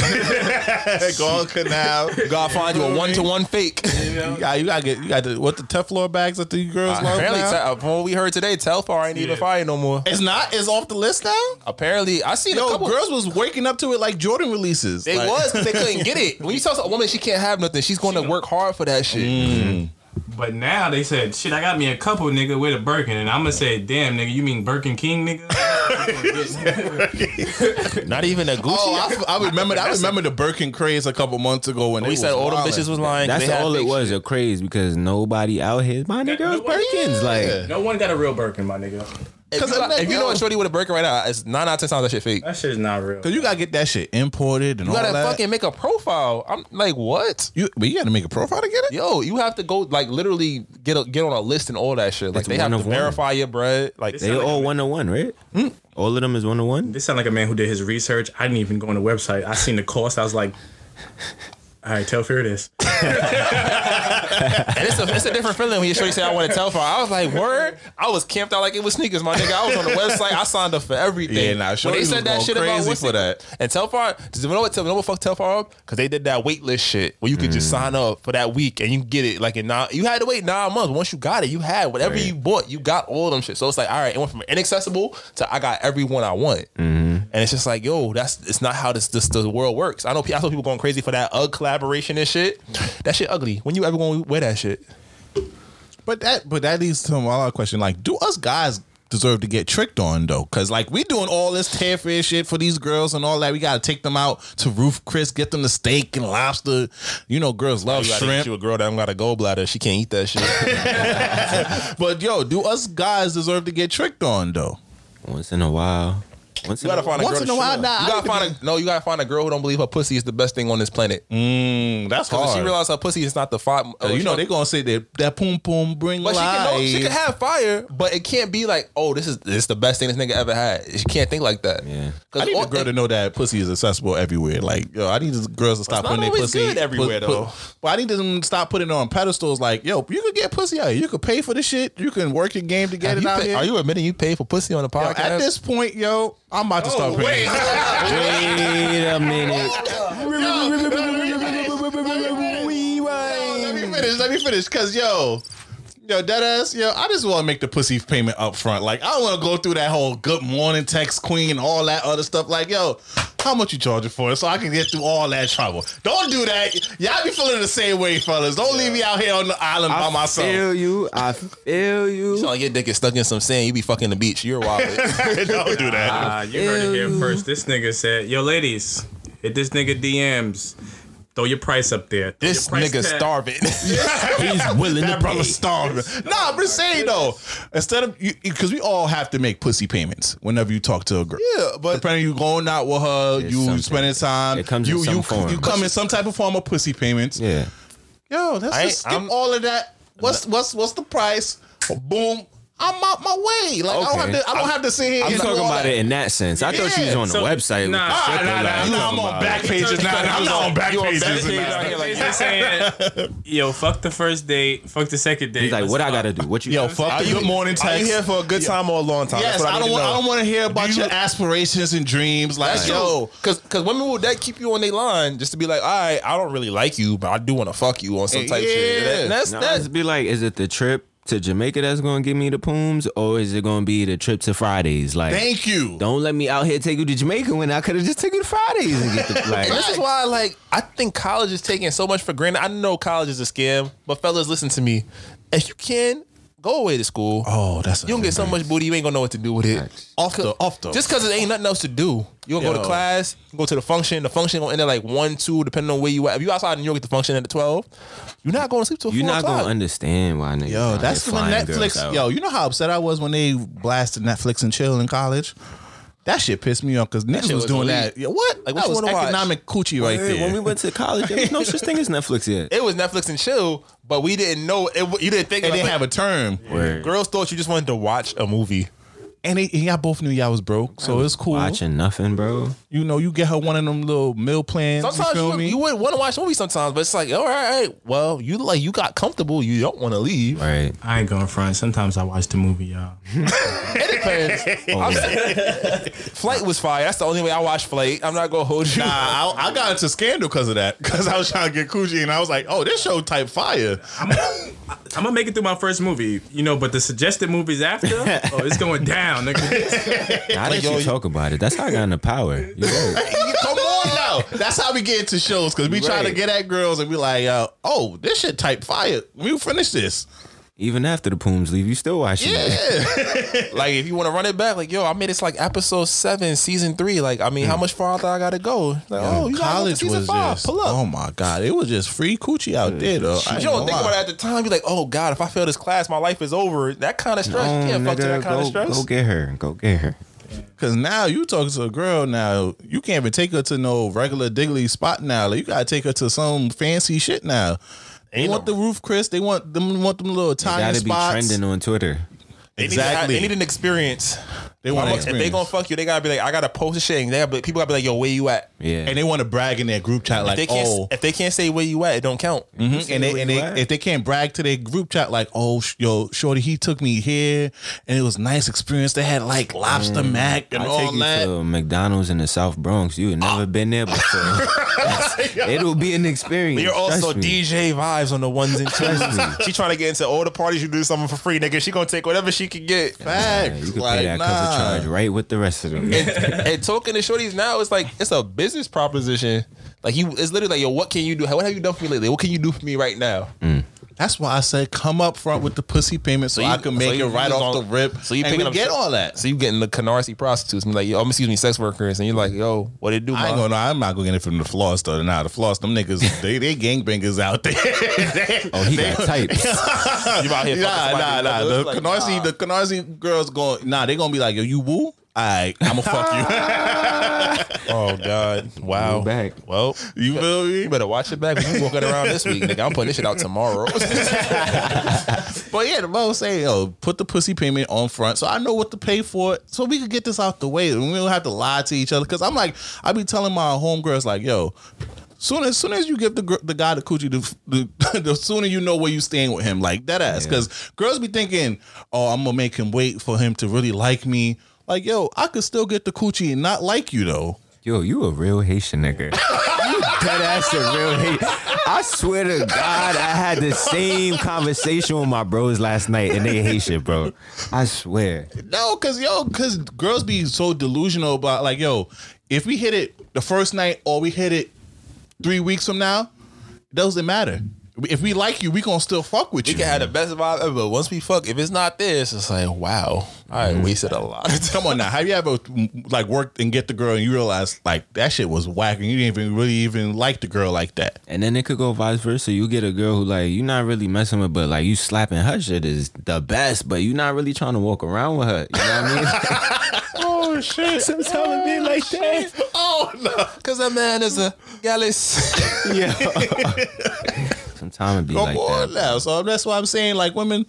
Go on canal. God find you a one to one fake. You got, you got to get you got the what the Teflon bags that the girls uh, love Apparently, now? te- from what we heard today, Telfar ain't even fire no more. it's not. It's off the list now. Apparently, I see. a Yo, couple. girls was waking up to it like Jordan releases. They Like- was because they couldn't get it. *laughs* When you tell a woman she can't have nothing, she's going to work hard for that shit. Mm. but now they said, shit, I got me a couple, nigga, with a Birkin. And I'm going to say, damn, nigga, you mean Birkin King, nigga? *laughs* *laughs* Not even a oh, Gucci. Oh, I, I remember. I remember the Birkin craze a couple months ago when we said all the bitches was lying. That's all it was, shit. a craze because nobody out here buying their girls nobody- Birkins. Like, no one got a real Birkin, my nigga. If, Cause you, I'm like, if you know a shorty with a Birkin right now, it's nine out of ten times that shit fake. That shit is not real. Cause you gotta get that shit imported and all that. You all gotta that. fucking make a profile. I'm like, what? you, but you gotta make a profile to get it. Yo, you have to go like literally get a, get on a list and all that shit. Like It's they have one to of one. verify your bread. Like they sound all a- one to one, right? Hmm? All of them is one to one. This sound like a man who did his research. I didn't even go on the website. I seen the cost. I was like, all right, Telfar this. *laughs* And it's a, it's a different feeling when you shorty say I want to Telfar. I was like, word. I was camped out like it was sneakers, my nigga. I was on the website. I signed up for everything. Yeah, nah, when shorty they was said that shit about crazy what's for it- that. And Telfar, does you know what? You know what fuck Telfar up? Because they did that waitlist shit where you could Mm. just sign up for that week and you get it like in nine. You had to wait nine months. Once you got it, you had whatever you bought. You got all of them shit. So it's like, all right, it went from inaccessible to I got every one I want. And it's just like, yo, that's it's not how this this the world works. I know I saw people going crazy for that UGG collaboration and shit. That shit ugly. When you ever gonna wear that shit? But that but that leads to a lot of question. Like, do us guys deserve to get tricked on though? Cause like we doing all this tear fair shit for these girls and all that. We gotta take them out to Roof Chris, get them the steak and lobster. You know, girls love You gotta shrimp. you a girl that don't got a gallbladder. She can't eat that shit. *laughs* But yo, do us guys deserve to get tricked on though? Once in a while. Once You gotta find a Once girl. in to a while, nah, you gotta need to find a no. You gotta find a girl who don't believe her pussy is the best thing on this planet. Mm, that's Because hard. she realized her pussy is not the five. Uh, you know they gonna say that that boom boom bring But she can, know, she can have fire, but it can't be like, oh, this is this is the best thing this nigga ever had. She can't think like that. Yeah. I need all- a girl to know that pussy is accessible everywhere. Like, yo, I need these girls to stop not putting their pussy good everywhere, though. but I need them to stop putting it on pedestals. Like, yo, you could get pussy out here. You could pay for the shit. You can work your game to get Have it out pay- here. are you admitting you pay for pussy on the Yo, podcast? at this point, yo, I'm about to start oh, paying. *laughs* Wait a minute. let me finish. Let me finish. Cause yo, yo, dead ass, yo, I just want to make the pussy payment up front. Like, I don't want to go through that whole good morning text queen and all that other stuff. Like, yo, how much you charging for it so I can get through all that trouble? Don't do that. Y'all be feeling the same way, fellas. Don't leave me out here on the island by myself. I feel you. I feel *laughs* you. Sound like your dick is stuck in some sand. You be fucking the beach. You're wild. *laughs* Don't do that. Ah, you heard it here first. This nigga said, "Yo, ladies, hit this nigga DMs. Throw your price up there. Throw this your nigga tag. starving. *laughs* *laughs* He's willing that to brother pay. starving. Nah, but saying though, instead of you, because we all have to make pussy payments whenever you talk to a girl. Yeah, but- depending you going out with her, It's you something. spending time. It comes in you some you form. you come in some type of form of pussy payments. Yeah. Yo, let's I just skip I'm- all of that. What's what's what's the price? Boom. I'm out my way. Like I don't Okay. have to. I don't have to sit here. I'm and talking all about that. it in that sense. I thought she was Yeah, on the so- website. nah. with the Ah, Nah, nah, like, nah, you nah, I'm on about- back pages now. I'm not on back pages now. out here like- He's just saying, yo, fuck the first date, fuck the second date. He's like, let's what I fuck. gotta do? What you? Yo, fuck Are the you- good morning Are you here for a good time or a long time? Yes, That's what I don't to want. know. I don't want to hear about your aspirations and dreams. Like, That's yo, yo, because because women will that keep you on their line just to be like, all right, I don't really like you, but I do want to fuck you on some type shit. Yeah. That's No, that's it's be like, is it the trip to Jamaica that's gonna give me the pooms, or is it gonna be the trip to Fridays? Like, thank you. don't let me out here take you to Jamaica when I could have just taken you to Fridays and get the *laughs* like. This is why, like, I think college is taking so much for granted. I know college is a scam, but fellas, listen to me. If you can, go away to school. Oh, that's you don't get so much booty, you ain't gonna know what to do with it. off the off the. Just because it ain't nothing else to do. You gonna go Yo. to class, go to the function. The function gonna end at like one, two, depending on where you at. If you outside New York, at the function at the twelve. You're not going to sleep till You're four not o'clock. gonna understand why niggas. Yo, out that's here when flying girls Netflix. out. Yo, you know how upset I was when they blasted Netflix and chill in college. That shit pissed me off because Netflix was, was doing elite. that. Yo, what? Like, what that was wanna watch? economic coochie right there. When we went to college, there was no such thing as Netflix yet. *laughs* it was Netflix and chill, but we didn't know. It, you didn't think it was have a term, Word. Girls thought you just wanted to watch a movie. And, they, y'all both knew y'all was broke, so it's cool. Watching nothing, bro. You know, you get her one of them little meal plans. Sometimes you feel you, me? you would want to watch a movie sometimes, but it's like, all right, all right, well, you like you got comfortable, you don't want to leave. Right. I ain't going front. Sometimes I watch the movie, y'all. *laughs* It depends. Oh, I'm *laughs* Flight was fire. That's the only way I watched Flight. I'm not gonna hold you. Nah, I, I got into scandal because of that. Because I was trying to get coochie, and I was like, "Oh, this show type fire." I'm gonna make it through my first movie, you know, but the suggested movies after, *laughs* oh, it's going down, nigga. *laughs* Now that you talk about it, that's how I got into power. You *laughs* right. Come on *laughs* now. That's how we get into shows because we try to get at girls and be like, uh, "Oh, this shit type fire." We finish this. Even after the pooms leave, you still watching it. Yeah. *laughs* Like if you want to run it back, like yo, I made this like episode seven, season three. Like I mean, how mm. much farther I gotta go? Like, oh, you go college season was five. just. Pull up. Oh my god, it was just free coochie out there though. I you don't think about it at the time. You're like, oh god, if I fail this class, my life is over. That kind of stress. Oh, you can't fuck to that kind go, of stress. go get her. Go get her. Cause now you talking to a girl now, you can't even take her to no regular diggly spot now. Like you gotta take her to some fancy shit now. They want no- the roof, Chris. They want them want them little You Italian gotta be trending on Twitter. They need to Exactly. they need an experience. They want If they experience. gonna fuck you, they gotta be like, I gotta post a shit. And they gotta be, people gotta be like, yo, where you at? Yeah. and they want to brag in their group chat like, If they can't, oh, if they can't say where you at, it don't count. Mhm. and they and they if they can't brag to their group chat like, oh, sh- yo, shorty, he took me here, and it was nice experience. They had like lobster mac and I all take you that. to McDonald's in the South Bronx. You had never been there before. *laughs* It'll be an experience. You're also me. DJ vibes on the ones and twos. me. she trying to get into all the parties. You do something for free, nigga. She gonna take whatever she can get. Facts. Yeah, you can like, pay that nah. Charge right with the rest of them. and talking to shorties now, it's like it's a business proposition. Like you, it's literally like, yo, what can you do? What have you done for me lately? What can you do for me right now? Mm. That's why I said come up front with the pussy payment so, you- I can make so it you- right off gonna- the rip. so you and picking we up get all that. So you getting the Canarsie prostitutes and like, yo, um, excuse me, sex workers, and you're like, yo, what it do? I ain't gonna, I'm not gonna get it from the floss though. Nah, the floss, them niggas, *laughs* they they gangbangers out there. *laughs* Oh, he got types. *laughs* You out here nah, nah, nah. the The? Like, Canarsie, nah. the Canarsie girls going. Nah, they gonna be like, yo, you woo. Right, I'm gonna fuck you. *laughs* Oh God! Wow. Back. Well, you. Feel me? you better watch it back you walking around this week, nigga. I'm putting this shit out tomorrow. *laughs* But yeah, the mother say, yo, put the pussy payment on front, so I know what to pay for it, so we can get this out the way, and we don't have to lie to each other. Because I'm like, I be telling my homegirls like, yo. Soon as soon as you give the the guy the coochie, the, the, *laughs* the sooner you know where you staying with him, like that ass. Because girls be thinking, oh, I'm gonna make him wait for him to really like me. Like, yo, I could still get the coochie and not like you though. Yo, you a real Haitian nigga. *laughs* you dead ass a real Haitian. I swear to God, I had the same conversation with my bros last night, and they Haitian, bro. I swear. No, cause yo, cause girls be so delusional about like, yo, if we hit it the first night or we hit it three weeks from now, it doesn't matter. If we like you, we gonna still fuck with We you. can have the best vibe ever. but Once we fuck, if it's not this, it's like, wow, I mm-hmm. wasted a lot of *laughs* time. Come on now, have you ever like worked and get the girl and you realize like that shit was whack and you didn't even really even like the girl like that? And then it could go vice versa. You get a girl who like you're not really messing with, but like you slapping her shit is the best, but you not really trying to walk around with her. You know what I mean? *laughs* Oh shit! *laughs* Sometimes it be like oh, that. Oh no! Cause that man is a gallus. Yeah. Sometimes it be Come like on that. now. So that's why I'm saying like women,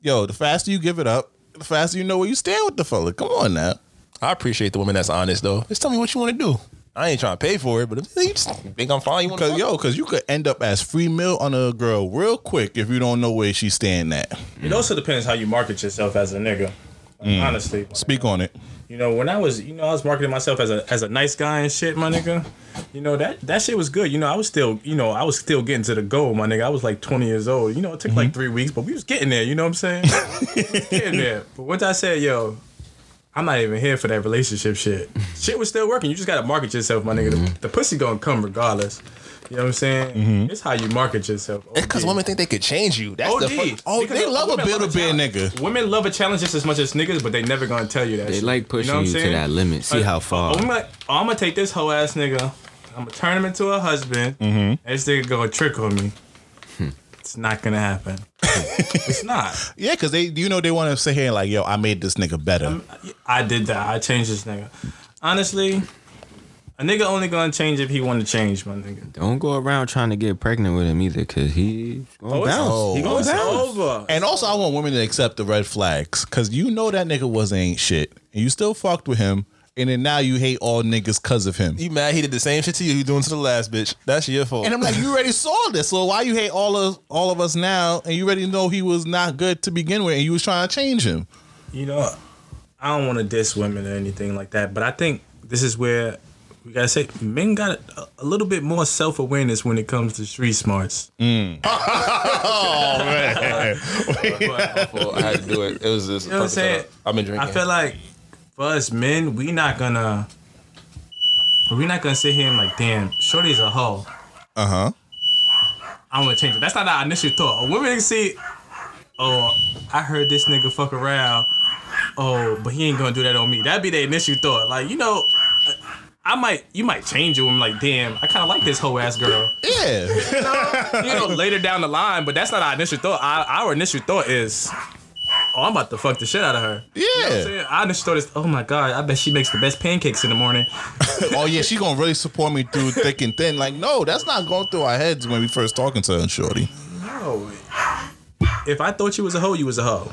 yo, the faster you give it up, the faster you know where you stand with the fella. Come on now. I appreciate the woman that's honest though. Just tell me what you want to do. I ain't trying to pay for it, but if you just think I'm fine, you want Cause to yo, cause you could end up as free meal on a girl real quick if you don't know where she's staying at. It also depends how you market yourself as a nigga. Like, Honestly, Speak on it. You know, when I was, you know, I was marketing myself as a as a nice guy and shit, my nigga. You know that that shit was good. You know, I was still, you know, I was still getting to the goal, my nigga. I was like 20 years old. You know, it took like mm-hmm. three weeks, but we was getting there. You know what I'm saying? *laughs* getting there. But once I said, yo. I'm not even here for that relationship shit. shit was still working. You just gotta market yourself, my nigga. The, mm-hmm. the pussy gonna come regardless. You know what I'm saying? It's how you market yourself. It's because women think they could change you. That's OD. the fuck. Oh, Because they love a women build a love bear challenge. nigga. Women love a challenge just as much as niggas, but they never gonna tell you that. They shit. like pushing what I'm you to that limit. See Like, how far. Oh, I'm like, oh, I'm gonna take this whole ass nigga. I'm gonna turn him into a husband. Mm-hmm. And this nigga gonna trick on me. Hmm. It's not gonna happen. *laughs* it's not. Yeah, cause they you know they want to say here like, yo, I made this nigga better. I did that. I changed this nigga. Honestly, a nigga only gonna change if he want to change, my nigga. Don't go around trying to get pregnant with him either, cause he's gonna Oh, it's, bounce. he oh, gonna bounce. over. And also, I want women to accept the red flags, cause you know that nigga was ain't shit, and you still fucked with him, and then now you hate all niggas cause of him. You mad he did the same shit to you he doing to the last bitch. That's your fault. And I'm like, you already saw this, so why you hate all of all of us now? And you already know he was not good to begin with, and you was trying to change him. you know, I don't want to diss women or anything like that, but I think this is where we gotta say men got a, a little bit more self awareness when it comes to street smarts. *laughs* Oh man, *laughs* Well, I had to do it. It was just. You know what I'm saying? I've been drinking. I feel like for us men, we not gonna we not gonna sit here and like, damn, Shorty's a hoe. uh huh. I'm gonna change it. That's not our initial thought. A woman can see, oh, I heard this nigga fuck around. Oh, but he ain't gonna do that on me. That'd be the initial thought. Like, you know, I might, you might change you. I'm like, damn, I kind of like this hoe ass girl. Yeah, You know, later down the line, but that's not our initial thought. Our, our initial thought is, oh, I'm about to fuck the shit out of her. You know yeah. Our initial thought is, oh my god, I bet she makes the best pancakes in the morning. oh yeah, she gonna really support me through thick and thin. Like, no, that's not going through our heads when we first talking to her, shorty. No. If I thought you was a hoe, you was a hoe.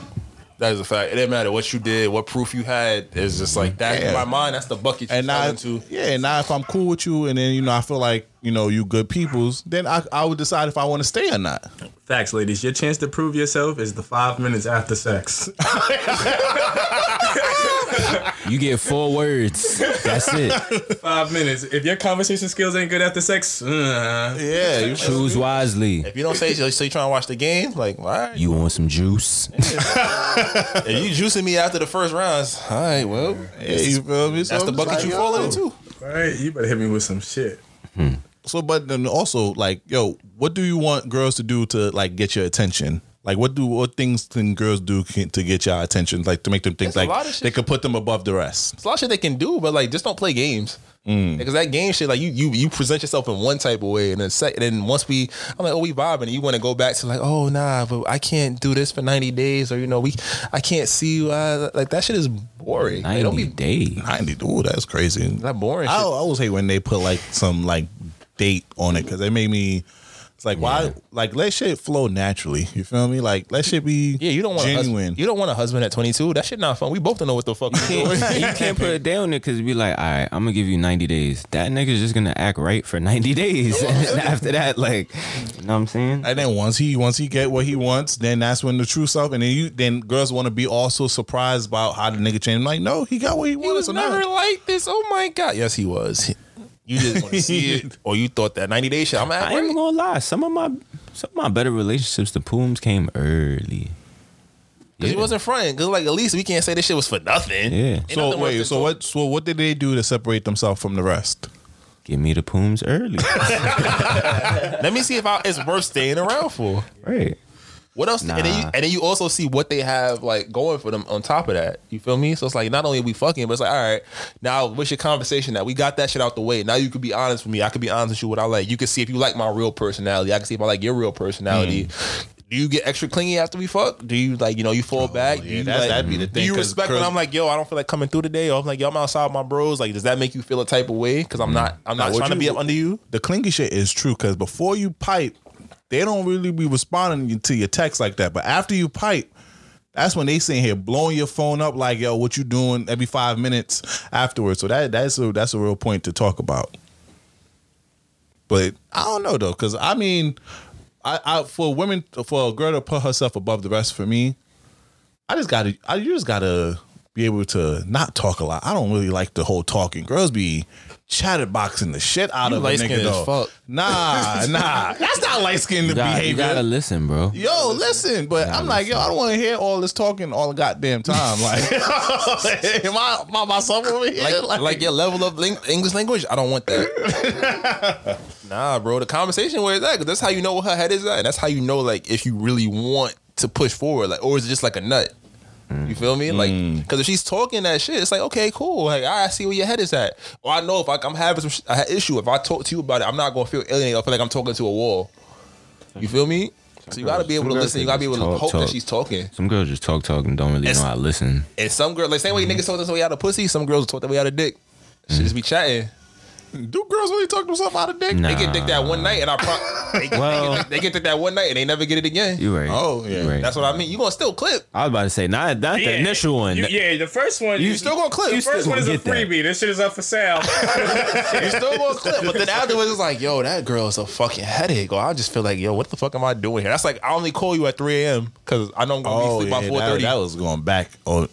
That is a fact. It didn't matter what you did, what proof you had. It's just like that Yeah. in my mind. That's the bucket you And fell now, into. yeah, and now if I'm cool with you, and then you know I feel like you know you good peoples, then I I would decide if I want to stay or not. Facts, ladies. Your chance to prove yourself is the five minutes after sex. *laughs* *laughs* *laughs* You get four words. That's it. five minutes. If your conversation skills ain't good after sex, uh, Yeah, you Choose wisely. If you don't say so, so you trying to watch the game, like, all right. You want some juice? *laughs* if you juicing me after the first rounds, all right, well, Yeah, you feel me? So that's the I'm just bucket like, you yo. falling into. all right, you better hit me with some shit. So, but then also, like, yo, what do you want girls to do to like get your attention? Like what do what things can girls do can, to get your attention? Like to make them think There's like they could put them above the rest. It's a lot of shit they can do, but like just don't play games. Mm. Because that game shit, like you you you present yourself in one type of way, and then sec- and then once we, I'm like, oh, we vibing, and you want to go back to like, oh nah, but I can't do this for 90 days, or you know, we, I can't see you. Uh, like that shit is boring. Like, don't Ninety be days. Ninety, ooh, that's crazy. that boring. I, I always hate when they put like some like date on it because they made me. It's like why? Like let shit flow naturally. You feel me? Like let shit be. Yeah, you don't want A genuine. husband, you don't want a husband at 22. That shit not fun. We both don't know what the fuck we're doing. you *laughs* can't put it down there because be like, all right, I'm gonna give you 90 days. That nigga's just gonna act right for 90 days. *laughs* and after that, like, you know what I'm saying? And then once he once he get what he wants, then that's when the true self. And then you then girls want to be also surprised about how the nigga changed. Like no, he got what he He wanted. was So never now like this. Oh my god. Yes, he was. You just want to see it, *laughs* or you thought that 90 day shit. I'm I at ain't even gonna lie. Some of my some of my better relationships, the pooms came early. Because he wasn't fronting. Because like at least we can't say this shit was for nothing. Yeah. Ain't So nothing wait, so what? So what did they do to separate themselves from the rest? Give me the pooms early. *laughs* Let me see if I, it's worth staying around for. right. What else? And, then you, and then you also see what they have like going for them on top of that. You feel me? So it's like not only are we fucking, but it's like all right, now what's your conversation? Now we got that shit out the way. Now you could be honest with me. I could be honest with you what I like. You can see if you like my real personality. I can see if I like your real personality. Mm. Do you get extra clingy after we fuck? Do you like you know you fall back? Do Oh, yeah, you that- like, that'd be the thing. Do you respect when I'm like yo I don't feel like coming through today? Or I'm like yo I'm outside with my bros. Like does that make you feel a type of way? Because I'm not I'm not Now, trying to be up under you. The clingy shit is true because before you pipe, they don't really be responding to your text like that. But after you pipe, that's when they sitting here blowing your phone up like, "Yo, what you doing?" Every five minutes afterwards. So that that's a that's a real point to talk about. But I don't know though, because I mean, I, I for women for a girl to put herself above the rest for me, I just gotta I you just gotta be able to not talk a lot. I don't really like the whole talking. Girls be chatterboxing the shit out You of a nigga light-skinned as though. fuck. Nah, *laughs* nah, that's not light skinned You, got, you behavior. gotta listen, bro. Yo, listen, but I'm like, yo, I don't want to hear all this talking all the goddamn time. Like, *laughs* am I, am I myself over here? like, like your level of ling- English language. I don't want that. *laughs* nah, bro. The conversation where it's at, because that's how you know what her head is at, and that's how you know like if you really want to push forward, like, or is it just like a nut? You feel me? Like, mm. because if she's talking that shit, it's like, okay, cool. Like, I see where your head is at. Or I know if I, I'm having some sh- issue, if I talk to you about it, I'm not gonna feel alienated. I feel like I'm talking to a wall. You feel me? So you gotta be able to listen. You gotta be able to talk, hope that talk. she's talking. Some girls just talk, talk, and don't really It's- know how to listen. And some girls, like same way mm-hmm. niggas talk this way out of pussy, some girls talk that way out of dick. She just be chatting. Do girls really talk themselves out of dick? Nah. They get dick that one night, and I pro- they, Well- they, get, they get dick that one night, and they never get it again. You right. Oh, yeah. You right. That's what I mean. You gonna still clip? I was about to say, not not the initial one. You- yeah, the first one. You still gonna clip? The first one is a gonna that. freebie. This shit is up for sale. *laughs* You still gonna clip? *laughs* But then afterwards, it's like, yo, that girl is a fucking headache. Or I just feel like, yo, what the fuck am I doing here? That's like I only call you at 3 a.m. because I know I'm gonna Oh, be yeah, by 4:30. that was going back. Oh,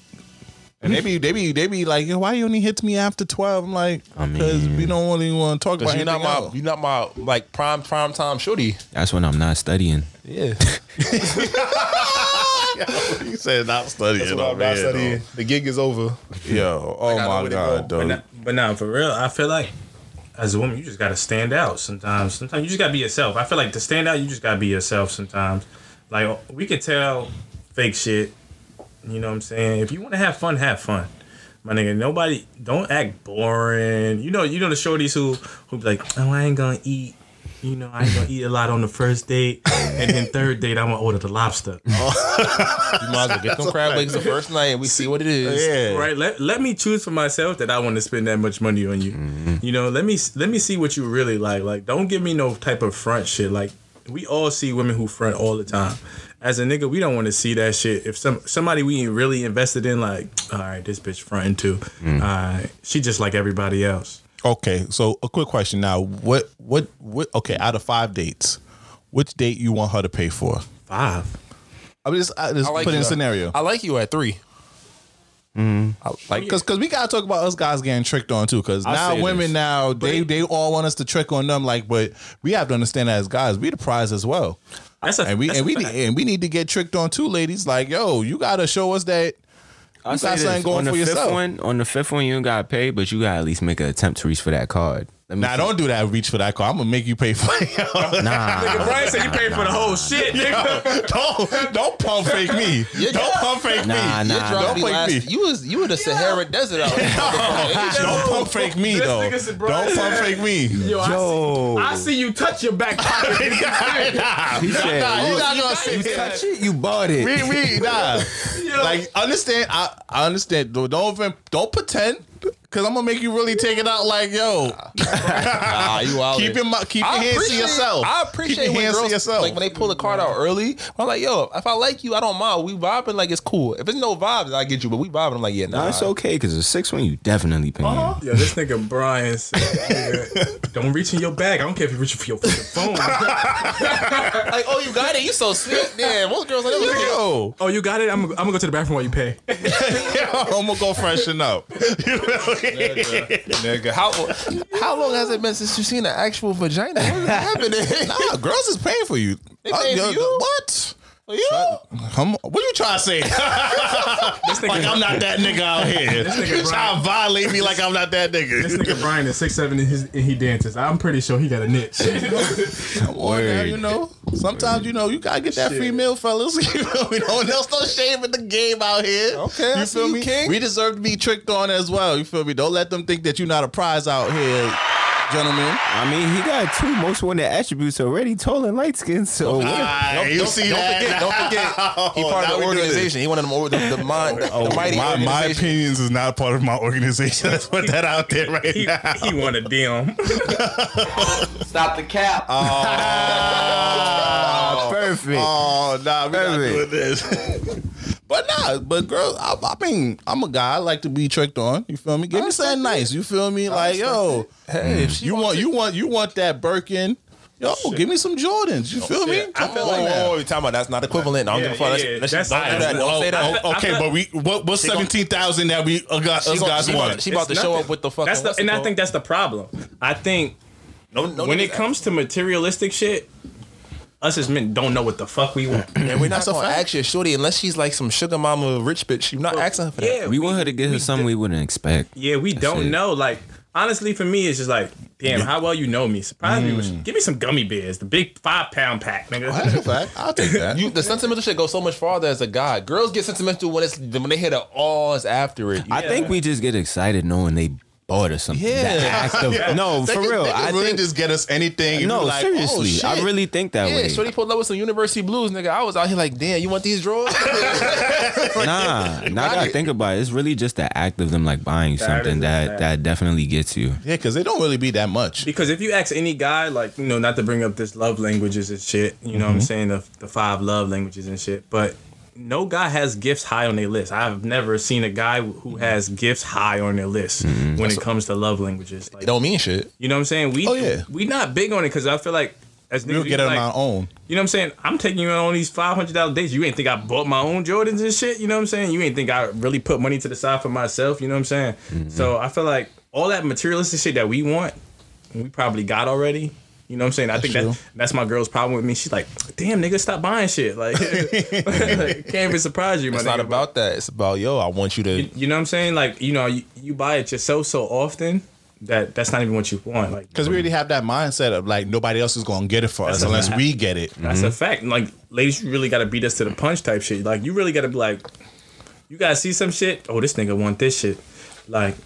and they be they be they be like, yo, why you only hit me after twelve? I'm like, I mean- because we don't really want to talk about Cause you're not my, else. you're not my like prime prime time shorty. That's when I'm not studying. Yeah, *laughs* *laughs* You said not studying. that's what I'm not here, studying. The gig is over. Yo, oh I know my where to god, go. but, dude. now, but now, for real, I feel like as a woman, you just gotta stand out. Sometimes, sometimes you just gotta be yourself. I feel like to stand out, you just gotta be yourself. Sometimes, like we can tell fake shit. You know what I'm saying? If you want to have fun, have fun. My nigga, nobody don't act boring. You know, you know the shorties who who be like, oh, I ain't gonna eat. You know, I ain't gonna eat a lot on the first date, and then third date, I'm gonna order the lobster. *laughs* You might as well get them crab legs the first night and we see what it is. Yeah, right let, let me choose for myself that i want to spend that much money on you mm-hmm. you know let me let me see what you really like like don't give me no type of front shit like we all see women who front all the time as a nigga we don't want to see that shit if some somebody we ain't really invested in like *tsk* all right this bitch fronting too mm. all right she just like everybody else Okay, so a quick question now. What what what? Okay, out of five dates, which date you want her to pay for? five I mean, just, I just I like put in a uh, scenario. I like you at three. Mm-hmm. Like, cause, cause we gotta talk about us guys getting tricked on too. Cause I'll now women this. now they they all want us to trick on them. Like, but we have to understand that as guys, we the prize as well. That's a And we that's and a we fact. need, and we need to get tricked on too, ladies. Like, yo, you gotta show us that I got something going on the for fifth yourself. one, on the fifth one, you don't got paid, but you gotta at least make an attempt to reach for that card. Let me Nah, see. don't do that. Reach for that car. I'm gonna make you pay for it. *laughs* Nah. Nigga, Brian said you paid for the whole shit, *laughs* nigga. don't don't pump fake me. Don't pump fake Nah, me. nah, Your drop Don't fake me. you was you were the Sahara Desert out there. *laughs* Don't pump fake me This though. said, Don't pump fake me. Yo, I Yo. see, I see you touch your back pocket. nah, He said, nah, you you- not gonna say You touch it, you bought it. We, we, nah. Like, understand? I, I understand. Don't don't don't pretend. Cause I'm gonna make you really take it out. Like, yo, Nah, you out *laughs* keep your keep your hands to yourself. I appreciate keep your when hands girls, to yourself. like when they pull the card out early. I'm like, yo, if I like you, I don't mind. We vibing like it's cool. If it's no vibes, I get you. But we vibing. I'm like, yeah, nah. Nah, it's okay because the six one you definitely paying. Uh-huh. Yo, this nigga Brian said, don't reach in your bag. I don't care if you reach for your phone. *laughs* like, oh, you got it. You so sweet. Damn, most girls like, that. yo, oh, you got it? I'm, I'm gonna go to the bathroom while you pay. *laughs* I'm gonna go freshen up. You feel me? nigga. How how long has it been since you've seen an actual vagina? What's happening? Nah, girls is paying for you. They Uh, paying for you? What? For you? Come, what you trying to say? *laughs* This nigga, like I'm not that nigga out here. nigga You trying to violate me like I'm not that nigga. this nigga. nigga Brian is six seven and, his, and he dances. I'm pretty sure he got a niche. *laughs* Come on now, you know. Sometimes you know you gotta get that Shit. free meal, fellas. *laughs* You know, we don't there's no shame in the game out here. Okay, I you see feel you, me? King. We deserve to be tricked on as well. You feel me? Don't let them think that you're not a prize out here, gentlemen. I mean, he got two most wanted attributes already, tall and light skin. So what- Ah, you don't, see don't that? forget, don't forget. *laughs* He Oh, part of the we doing it. organization. He one of them over the, the *laughs* mind, the, the mighty my, my opinions is not part of my organization. *laughs* Let's put that out there right he, now. he want a DM. Stop the cap. Ah, perfect. Oh nah, we not Perfect. doing this. But nah, but girl, I, I mean, I'm a guy. I like to be tricked on. You feel me? Give me something nice. You feel me? Like yo, Hey, if she you want it- you want you want that Birkin? Yo, give me some Jordans. You feel me? I feel like, whoa, whoa, you talking about that's not equivalent. I don't Yeah, give a fuck. yeah, Let's- yeah. let's That's- just don't do that. that's- Don't say that. Oh, okay, feel- but we what what's seventeen thousand that we uh, got, us guys she want? She about to It's show up with the fucking. That's the, and I think that's the problem. I think no, no when it comes to materialistic shit, us as men don't know what the fuck we want. and we're not That's a gonna ask your shorty unless she's like some sugar mama rich bitch. You're not asking her for that. Yeah, we want her to get her something we wouldn't expect. Yeah, we don't it. know. Like honestly, for me, it's just like, damn, how well you know me. Surprise me. With, mm. give me some gummy bears, the big five pound pack, nigga. Oh, That's a fact. I'll take *laughs* that. You, the sentimental shit goes so much farther as a guy. Girls get sentimental when it's when they hit a awes after it. I think we just get excited knowing they bought us something. Yeah. The act of, *laughs* no, They for can- real. they can I really think just get us anything. no, like, oh, seriously. oh, shit. I really think that yeah, way. Shorty pulled up with some University Blues, nigga. I was out here like, damn, you want these drawers? *laughs* *laughs* Nah, now that I think about it. It's really just the act of them like buying That something that fact. that definitely gets you. Yeah, because they don't really be that much. Because if you ask any guy, like, you know, not to bring up this love languages and shit, you know what I'm mm-hmm. saying? The, the five love languages and shit, but no guy has gifts high on their list. I've never seen a guy who mm-hmm. has gifts high on their list mm-hmm. when it comes to love languages. Like, it don't mean shit. you know what I'm saying? We, Oh, yeah. we not big on it because I feel like as We'll niggas, get it like, on our own. You know what I'm saying? I'm taking you on these five hundred dollar dates. You ain't think I bought my own Jordans and shit. You know what I'm saying? You ain't think I really put money to the side for myself. You know what I'm saying? Mm-hmm. So I feel like all that materialistic shit that we want, we probably got already. You know what I'm saying? I think true. that that's my girl's problem with me. She's like, "Damn, nigga, stop buying shit." Like, *laughs* can't even surprise you. My It's not nigga, about that. It's about yo. I want you to. You know what I'm saying? Like, you know, you, you buy it yourself so often that that's not even what you want. Like, Because we already have that mindset of like nobody else is gonna get it for us unless fact. we get it. That's a mm-hmm. fact. Like, ladies, you really got to beat us to the punch type shit. Like, you really got to be like, you got to see some shit. Oh, this nigga want this shit. Like,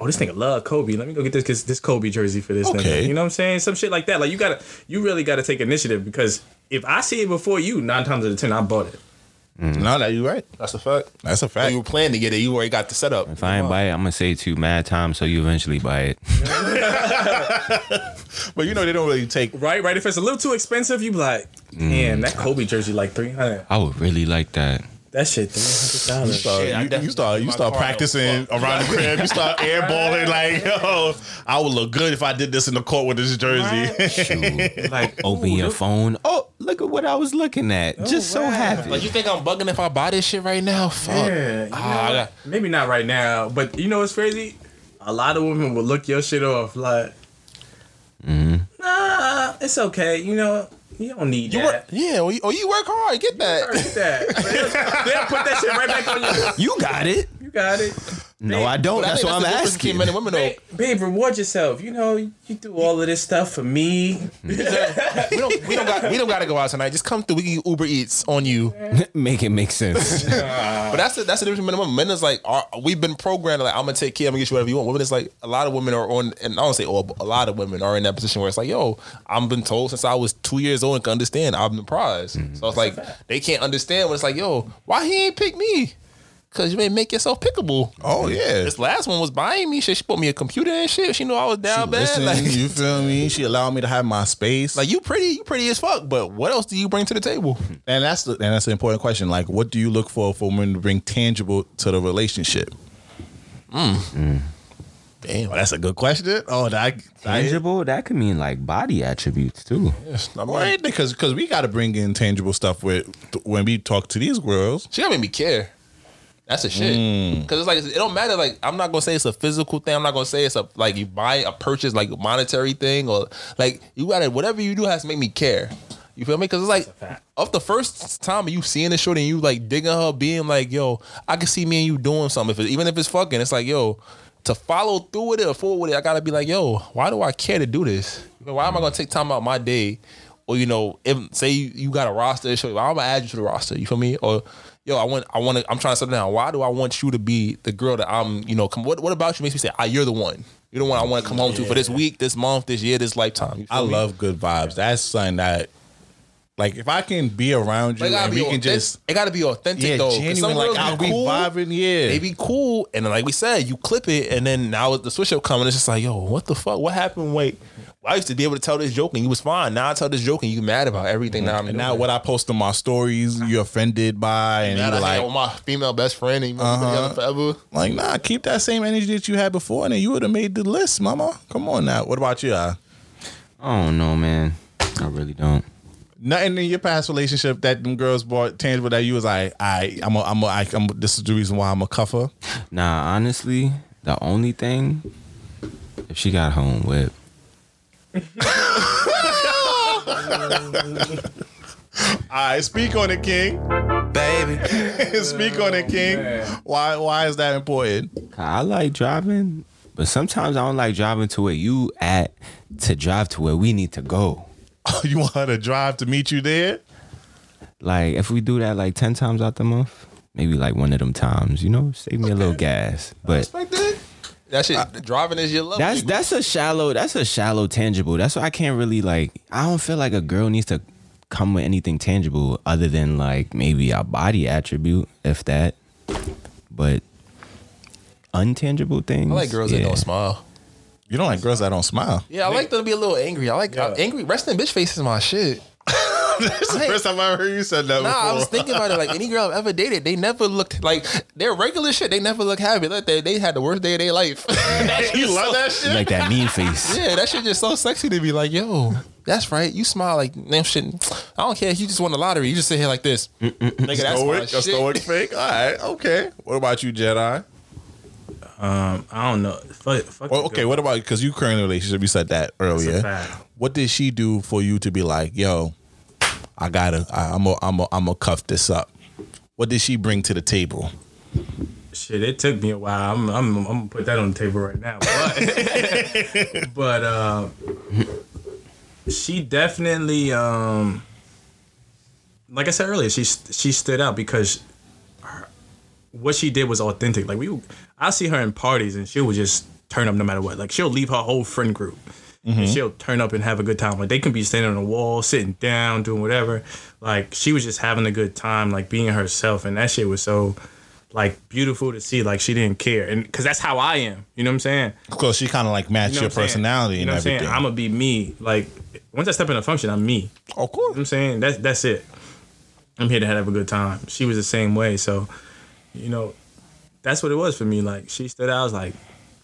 oh, this nigga love Kobe. Let me go get this this, this Kobe jersey for this Okay. nigga. You know what I'm saying? Some shit like that. Like, you got to, you really got to take initiative because if I see it before you, nine times out of ten, I bought it. Mm. No, that you right. That's a fact. That's a When fact. you were planning to get it, you already got the setup. If I ain't buy it, I'm gonna say it to you mad time so you eventually buy it. *laughs* But you know they don't really take. Right, right. If it's a little too expensive, you be like, damn, that Kobe jersey like three hundred. I would really like that. That shit three hundred dollars. Shit, you, you start you start practicing around the crib. You start *laughs* airballing like, yo, I would look good if I did this in the court with this jersey. *laughs* Shoot. Like, Open ooh, your look- phone. Oh, look at what I was looking at. Just so wow. happy. Like you think I'm bugging if I buy this shit right now? Fuck. Yeah, you know Ah, I what? got- maybe not right now, but you know what's crazy? A lot of women will look your shit off like, nah, it's okay. You know, you don't need You that. work, yeah, or you, or you work hard, get that. Get that. They'll, *laughs* they'll put that shit right back on you. You got it. You got it. No, I don't. That's think why I'm the difference between asking. Men and women, though. Babe, babe, reward yourself. You know, you do all of this stuff for me. *laughs* we don't we don't got we don't got to go out tonight. Just come through. We can Uber Eats on you. *laughs* Make it make sense. *laughs* But that's the, that's the difference between men and women. Men is like are, we've been programmed like I'm gonna take care. I'm gonna get you whatever you want. Women is like a lot of women are on, and I don't say all, but a lot of women are in that position where it's like, yo, I'm been told since I was two years old and can understand. I'm the prize. So it's like they can't understand when it's like, yo, why he ain't pick me? Cause you may make yourself pickable. Oh yeah. This last one was buying me shit. She bought me a computer and shit. She knew I was down bad. Listen, Like, you feel me? *laughs* She allowed me to have my space. like you pretty, you pretty as fuck. But what else do you bring to the table? and that's the and that's the important question. Like, what do you look for for women to bring tangible to the relationship? Mm. Mm. Damn, Oh, that's a good question. Oh, that Tangible, that could mean like body attributes too. I'm Right, because because we got to bring in tangible stuff with when we talk to these girls. She gotta make me care. That's a shit. Mm. Cause it's like it don't matter. Like I'm not gonna say it's a physical thing. I'm not gonna say it's a like you buy a purchase like a monetary thing or like you gotta whatever you do has to make me care. You feel me? Cause it's like of the first time you seeing this short and you like digging her, being like, yo, I can see me and you doing something. If it, even if it's fucking, it's like, yo, to follow through with it or forward with it, I gotta be like, yo, why do I care to do this? Why am I gonna take time out my day? Or you know, if say you, you got a roster, show I'm gonna add you to the roster. You feel me? Or yo, I want, I want to, I'm trying to settle down. Why do I want you to be the girl that I'm? You know, come. What, what about you makes me say, ah, you're the one. You're the one I want to come home to for this week, this month, this year, this lifetime. I me? love good vibes. That's something that, like, if I can be around you and be we can just it gotta be authentic yeah, though. genuine. Like, I'll be cool, vibing. Yeah, They be cool, and then like we said, you clip it, and then now the switch up coming. It's just like, yo, what the fuck? What happened? Wait, I used to be able to tell this joke and you was fine. Now I tell this joke and you mad about everything that I'm And doing. now what I post on my stories, you're offended by, and Now you're I hang like, with my female best friend and you uh Uh-huh. together forever. like, nah, keep that same energy that you had before, and then you would have made the list, mama. Come on now. What about you? I don't know, man. I really don't. Nothing in your past relationship that them girls brought tangible that you was like, I, I'm, a, I'm, a, I, I'm. A, This is the reason why I'm a cuffer. Nah, honestly, the only thing, if she got home whip, All right, speak on it, King. Baby. *laughs* speak on it, King. Oh, why? Why is that important? I like driving, but sometimes I don't like driving to where you at to drive to where we need to go. *laughs* Oh, you want her to drive to meet you there? Like if we do that like ten times out the month, maybe like one of them times, you know, save me a little gas. But Like that. That shit, driving is your love. that's that's a shallow that's a shallow tangible. That's why I can't really like I don't feel like a girl needs to come with anything tangible other than like maybe a body attribute, if that. But untangible things. I like girls that don't smile. You don't like girls that don't smile. Yeah, I like them to be a little angry. I like uh, angry. Resting bitch face is my shit. *laughs* *laughs* That's the first time I ever heard you said that. Nah, I was thinking about it. Like any girl I've ever dated, they never looked like their regular shit. They never look happy. Like they, they had the worst day of their life. *laughs* you love that shit. like that mean face. *laughs* yeah, that shit just so sexy to be like, yo, that's right. You smile like damn shit. I don't care if you just won the lottery. You just sit here like this. Nigga, that's my Stoic, a shit. stoic fake. All right, okay. What about you, Jedi? Um, I don't know. Fuck, fuck Well, okay. girl. What about because you currently in a relationship? You said that earlier. What did she do for you to be like, yo, I gotta, I, I'm a, I'm a, I'm a cuff this up. What did she bring to the table? Shit, it took me a while. I'm, I'm, I'm gonna put that on the table right now. But, *laughs* but uh, she definitely, um, like I said earlier, she she stood out because her, what she did was authentic. Like we, I see her in parties and she would just turn up no matter what. Like she'll leave her whole friend group. And mm-hmm. she'll turn up and have a good time. Like they can be standing on a wall, sitting down, doing whatever. Like she was just having a good time, like being herself, and that shit was so like beautiful to see. Like she didn't care, and because that's how I am. You know what I'm saying? Because she kind of like matched You know your what I'm saying? personality You know and what I'm saying? everything. I'm gonna be me. Like once I step in a function, I'm me. of You know course. what I'm saying? That's that's it. I'm here to have a good time. She was the same way. So, you know, that's what it was for me. Like she stood out. I was like,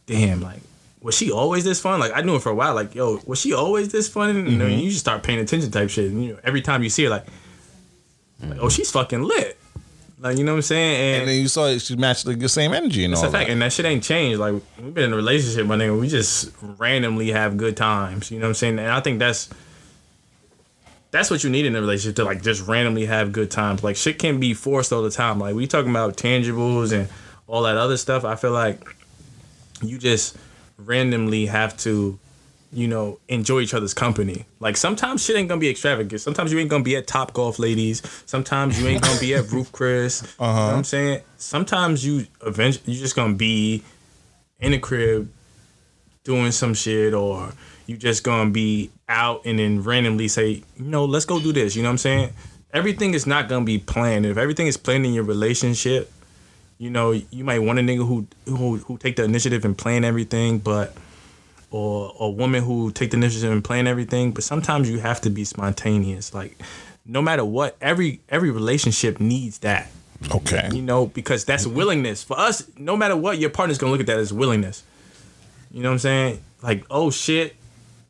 damn, like, was she always this fun? Like I knew her for a while. Like, yo, was she always this fun? And you know, mm-hmm. you just start paying attention type shit. And you know, every time you see her, like, like, oh, she's fucking lit. Like, you know what I'm saying? And, And then you saw it, she matched like, the same energy and all a fact, that. and that shit ain't changed. Like we've been in a relationship, my nigga. We just randomly have good times. You know what I'm saying? And I think that's that's what you need in a relationship to like just randomly have good times. Like shit can be forced all the time. Like we talking about tangibles and all that other stuff, I feel like you just randomly have to, you know, enjoy each other's company. Like sometimes shit ain't gonna be extravagant. Sometimes you ain't gonna be at Top Golf Ladies. Sometimes you ain't gonna be at Roof Chris. You know uh-huh. what I'm saying? Sometimes you eventually you're just gonna be in the crib doing some shit or you just gonna be out and then randomly say, you know, let's go do this. You know what I'm saying? Everything is not gonna be planned. If everything is planned in your relationship, you know, you might want a nigga who who who take the initiative and plan everything, but or a woman who take the initiative and plan everything. But sometimes you have to be spontaneous. Like no matter what, every every relationship needs that. Okay. You know, because that's willingness. For us, no matter what, your partner's gonna look at that as willingness. You know what I'm saying? Like, oh shit,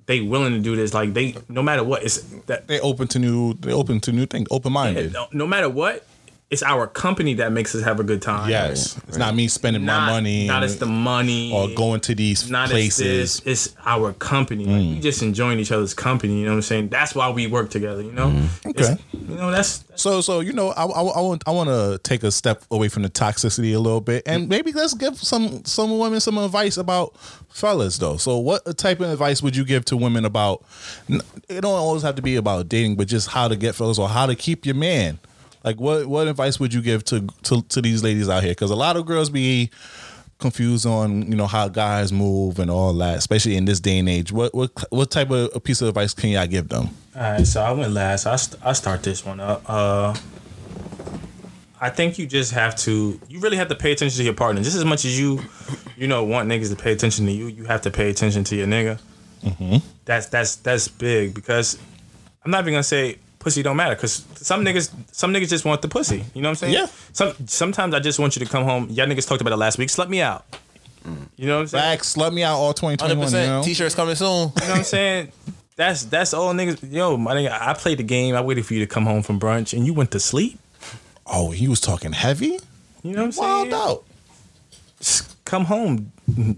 they willing to do this. Like they no matter what, it's that They open to new. They open to new things. Open minded. no, no matter what, it's our company that makes us have a good time. Yes, it's not me spending Not, my money. Not it's the money or going to these not places. It's, this, it's our company. Like, Mm. we just enjoying each other's company. You know what I'm saying? That's why we work together. You know. It's- Okay. You know that's, that's So, so you know, I, I, I want I want to take a step away from the toxicity a little bit, and maybe let's give some some women some advice about fellas though. So, what type of advice would you give to women about? It don't always have to be about dating, but just how to get fellas or how to keep your man. Like, what what advice would you give to to, to these ladies out here? Because a lot of girls be confused on you know how guys move and all that, especially in this day and age. What what what type of a piece of advice can y'all give them? All right, so I went last. I st- I start this one up. Uh, I think you just have to. You really have to pay attention to your partner. Just as much as you, you know, want niggas to pay attention to you, you have to pay attention to your nigga. That's that's that's big because I'm not even gonna say pussy don't matter because some niggas some niggas just want the pussy. You know what I'm saying? Yeah. Some sometimes I just want you to come home. Y'all niggas talked about it last week. Slut me out. Mm. You know what I'm saying? Facts, slut me out all twenty twenty Hundred one. You know? T-shirts coming soon. You know what I'm *laughs* saying? That's that's all niggas. Yo, my nigga, I played the game. I waited for you to come home from brunch, and you went to sleep. Oh, he was talking heavy. You know what I'm saying? Wild out. Just come home,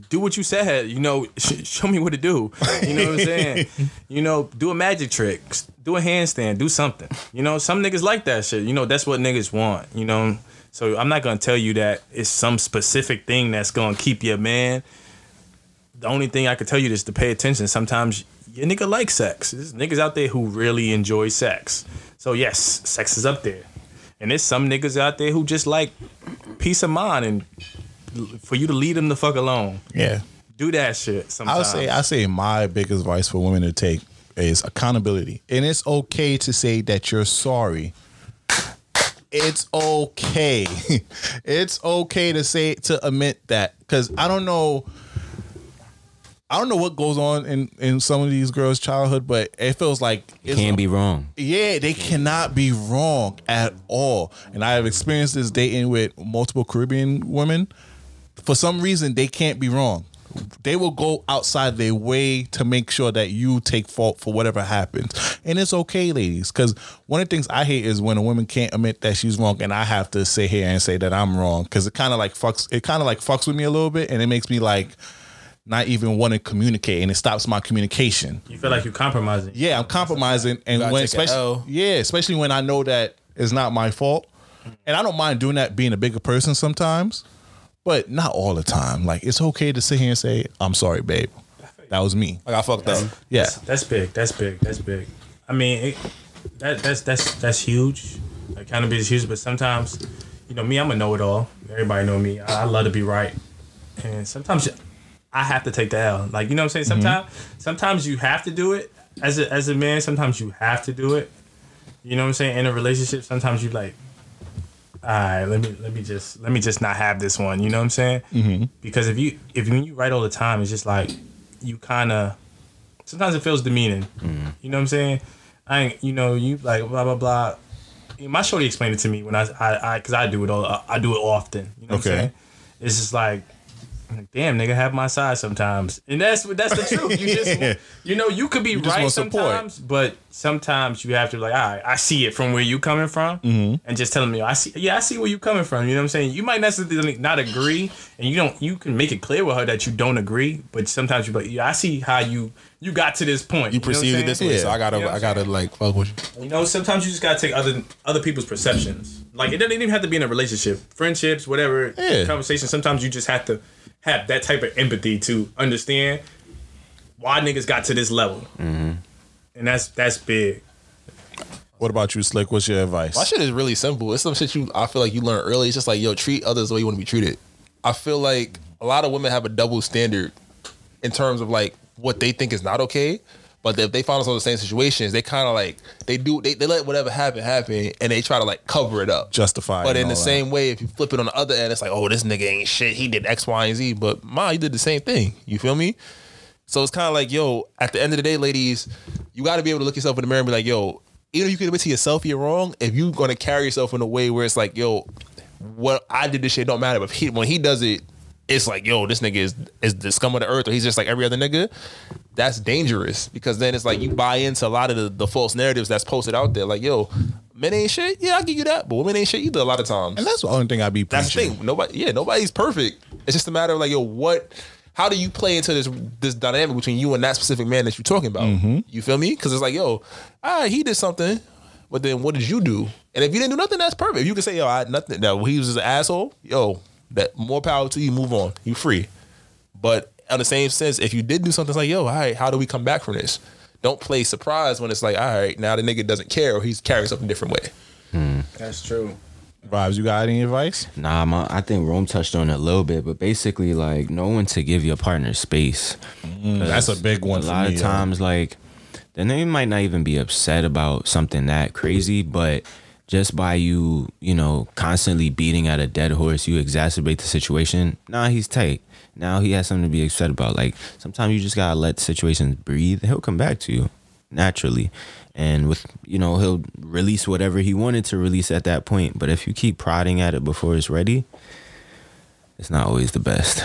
do what you said. You know, sh- *laughs* show me what to do. You know what I'm saying? *laughs* you know, do a magic trick, do a handstand, do something. You know, some niggas like that shit. You know, that's what niggas want. You know, so I'm not gonna tell you that it's some specific thing that's gonna keep your man. The only thing I can tell you is to pay attention. Sometimes your nigga like sex. There's niggas out there who really enjoy sex. So yes, sex is up there. And there's some niggas out there who just like peace of mind and for you to leave them the fuck alone. Yeah. Do that shit I sometimes. would say I say my biggest advice for women to take is accountability. And it's okay to say that you're sorry. It's okay. *laughs* it's okay to say to admit that cuz I don't know I don't know what goes on in in some of these girls' childhood, but it feels like it Can't be wrong. Yeah, they cannot be wrong at all. And I have experienced this dating with multiple Caribbean women. For some reason, they can't be wrong. They will go outside their way to make sure that you take fault for whatever happens. And it's okay, ladies, because one of the things I hate is when a woman can't admit that she's wrong and I have to sit here and say that I'm wrong. Cause it kind of like fucks it kind of like fucks with me a little bit and it makes me like not even want to communicate and it stops my communication. you feel like you're compromising. Yeah, I'm compromising, and when especially L. yeah, especially when I know that it's not my fault, and I don't mind doing that, being a bigger person sometimes, but not all the time. Like it's okay to sit here and say, "I'm sorry, babe, that was me." Like I fucked up. Yeah, That's, that's big. That's big. That's big. I mean, it, that that's that's that's huge. Accountability is huge, but sometimes, you know, me, I'm a know-it-all. Everybody know me. I, I love to be right, and sometimes I have to take the L. Like you know what I'm saying. Mm-hmm. Sometimes, sometimes you have to do it as a as a man. Sometimes you have to do it. You know what I'm saying. In a relationship, sometimes you like. All right, let me let me just let me just not have this one. You know what I'm saying? Mm-hmm. Because if you if when you write all the time, it's just like you kind of sometimes it feels demeaning. You know what I'm saying? I ain't, you know, you like blah blah blah. My shorty explained it to me when I I I because I do it all I do it often. You know what Okay. I'm saying? It's just like Like, Damn, nigga, have my side sometimes, and that's that's the truth. You just, *laughs* you know, you could be just right support. sometimes, but sometimes you have to like, all right, I see it from where you coming from, Mm-hmm. and just telling me, I see, yeah, I see where you coming from. You know what I'm saying? You might necessarily not agree, and you don't, you can make it clear with her that you don't agree, but sometimes you like, yeah, I see how you you got to this point. You know perceived it this way, so I gotta, You know I gotta like fuck with you. You know, sometimes you just gotta take other other people's perceptions. Like it doesn't even have to be in a relationship, friendships, whatever Yeah. conversation. Sometimes you just have to have that type of empathy to understand why niggas got to this level, Mm-hmm. and that's that's big. What about you, Slick? What's your advice? My shit is really simple. It's some shit you I feel like you learn early. It's just like yo, treat others the way you want to be treated. I feel like a lot of women have a double standard in terms of like what they think is not okay. But if they find themselves in the same situations, they kind of like they do they, they let whatever happen happen and they try to like cover it up. Justify. It. But in the that. same way, if you flip it on the other end, it's like, oh, this nigga ain't shit. He did X, Y, and Z. But ma, you did the same thing. You feel me? So it's kind of like, yo, at the end of the day, ladies, you got to be able to look yourself in the mirror and be like, yo, even if you can admit to yourself you're wrong, if you're gonna carry yourself in a way where it's like, yo, what I did this shit don't matter. But he, when he does it, it's like, yo, this nigga is is the scum of the earth, or he's just like every other nigga. That's dangerous because then it's like you buy into a lot of the, the false narratives that's posted out there. Like, yo, men ain't shit. Yeah, I'll give you that, but women ain't shit either. A lot of times, and that's the only thing I be. that's the preaching. thing. Nobody, yeah, nobody's perfect. It's just a matter of like, yo, what? How do you play into this this dynamic between you and that specific man that you're talking about? You feel me? Because it's like, yo, ah, he did something, but then what did you do? And if you didn't do nothing, that's perfect. If you can say, yo, I nothing. That he was just an asshole. Yo, that more power to you. Move on. You free. But on the same sense, if you did do something, it's like, yo, all right, how do we come back from this? Don't play surprise when it's like, all right, now the nigga doesn't care or he's carrying something different way. Hmm. That's true. Vibes, you got any advice? Nah, my, I think Rome touched on it a little bit, but basically, like, know when to give your partner space. Mm, that's a big one a for lot me, of yo. times like then they might not even be upset about something that crazy but just by you you know constantly beating at a dead horse you exacerbate the situation nah he's tight. Now he has something to be upset about. Like sometimes you just gotta let situations breathe. He'll come back to you naturally. And with you know he'll release whatever he wanted to release at that point. But if you keep prodding at it before it's ready it's not always the best.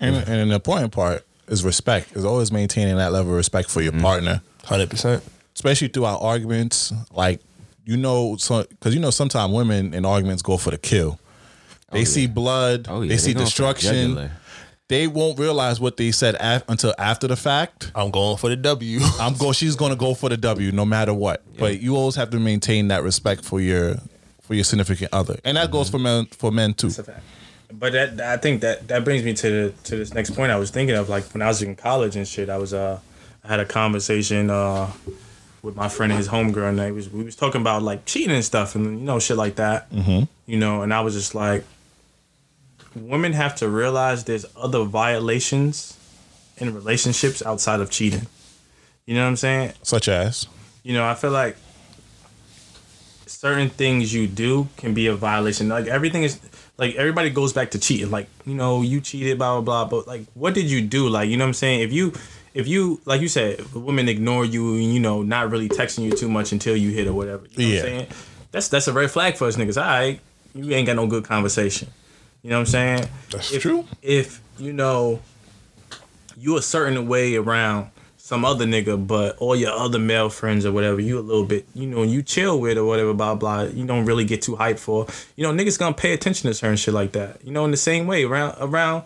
And, and an important part is respect. Is always maintaining that level of respect for your mm-hmm. partner, Hundred percent. especially throughout arguments. Like you know, because you know sometimes women in arguments go for the kill. They see blood. oh yeah they see going for destruction. They won't realize what they said af- until after the fact. I'm going for the W. *laughs* I'm go. She's gonna go for the W no matter what. But you always have to maintain that respect for your for your significant other, and that goes for men for men too. That's a fact. But that I think that that brings me to the to this next point I was thinking of. Like when I was in college and shit, I was uh I had a conversation uh with my friend and his homegirl, and they was we was talking about like cheating and stuff, and you know shit like that. Mm-hmm. You know, and I was just like, women have to realize there's other violations in relationships outside of cheating. You know what I'm saying? Such as you know, I feel like certain things you do can be a violation. Like everything is like everybody goes back to cheating. Like, you know, you cheated, blah blah blah. But like what did you do? Like, you know what I'm saying? If you if you like you said, if women ignore you and you know, not really texting you too much until you hit or whatever. You know Yeah. what I'm saying? That's that's a red flag for us niggas. All right, you ain't got no good conversation. You know what I'm saying? That's if, true. If you know you a certain way around some other nigga, but all your other male friends or whatever, you a little bit, you know, you chill with or whatever, blah blah. You don't really get too hyped for. You know, niggas gonna pay attention to certain shit like that. You know, in the same way around around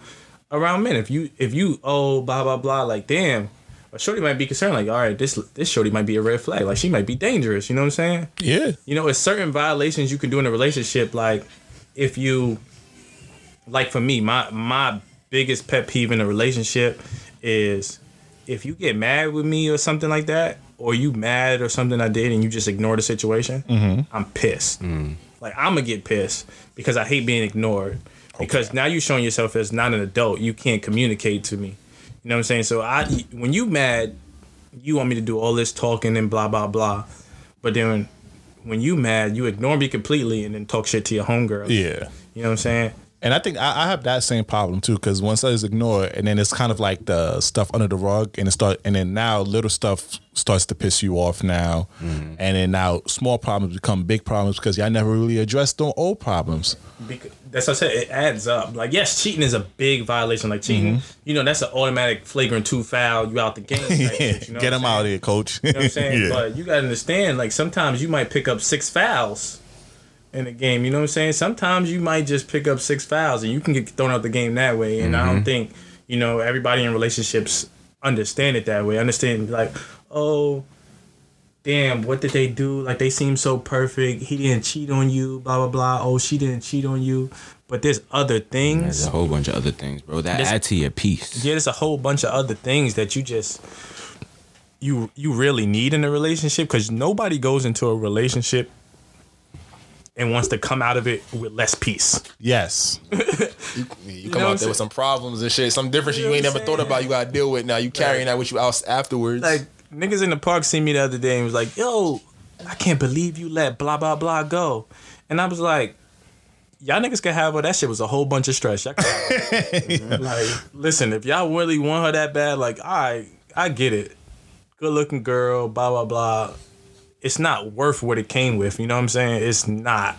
around men. If you if you oh blah blah blah, like damn. A shorty might be concerned, like, all right, this this shorty might be a red flag, like she might be dangerous. You know what I'm saying? yeah, you know, it's certain violations you can do in a relationship. Like if you, like for me, my my biggest pet peeve in a relationship is if you get mad with me or something like that, or you mad or something I did and you just ignore the situation. Mm-hmm. I'm pissed. Mm. Like I'm gonna get pissed because I hate being ignored. Because now you're showing yourself as not an adult. You can't communicate to me. You know what I'm saying? So I, when you mad, you want me to do all this talking and blah blah blah. But then when you mad, you ignore me completely and then talk shit to your homegirl. yeah. You know what I'm saying? And I think I, I have that same problem too, because once I just ignore it, and then it's kind of like the stuff under the rug, and it start, and then now little stuff starts to piss you off now, mm-hmm. and then now small problems become big problems because y'all never really addressed the old problems. Because, that's what I said. It adds up. Like, yes, cheating is a big violation. Like cheating, mm-hmm. you know, that's an automatic flagrant two foul. You out the game. type yeah, *laughs* you know get them out saying? here, coach. You know what I'm *laughs* saying? Yeah. But you gotta understand, like sometimes you might pick up six fouls in a game. You know what I'm saying? Sometimes you might just pick up six fouls and you can get thrown out the game that way. And I don't mm-hmm. think, you know, everybody in relationships understand it that way. Understand like, oh, damn, what did they do? Like they seem so perfect. He didn't cheat on you, blah blah blah. Oh, she didn't cheat on you. But there's other things. There's a whole bunch of other things, bro. That This- add to your piece. Yeah, there's a whole bunch of other things that you just you you really need in a relationship because nobody goes into a relationship and wants to come out of it with less peace. yes, You *laughs* know come what I'm out there with some problems and shit, some different shit You you ain't what never I'm thought about. You gotta deal with now. You carrying that with you out afterwards. Like niggas in the park see me the other day and was like, "Yo, I can't believe you let blah blah blah go," and I was like. Y'all niggas can have her. That shit was a whole bunch of stress. Y'all can have her. *laughs* like, listen, if y'all really want her that bad, like, I, I get it. Good looking girl, blah blah blah. It's not worth what it came with. You know what I'm saying? It's not,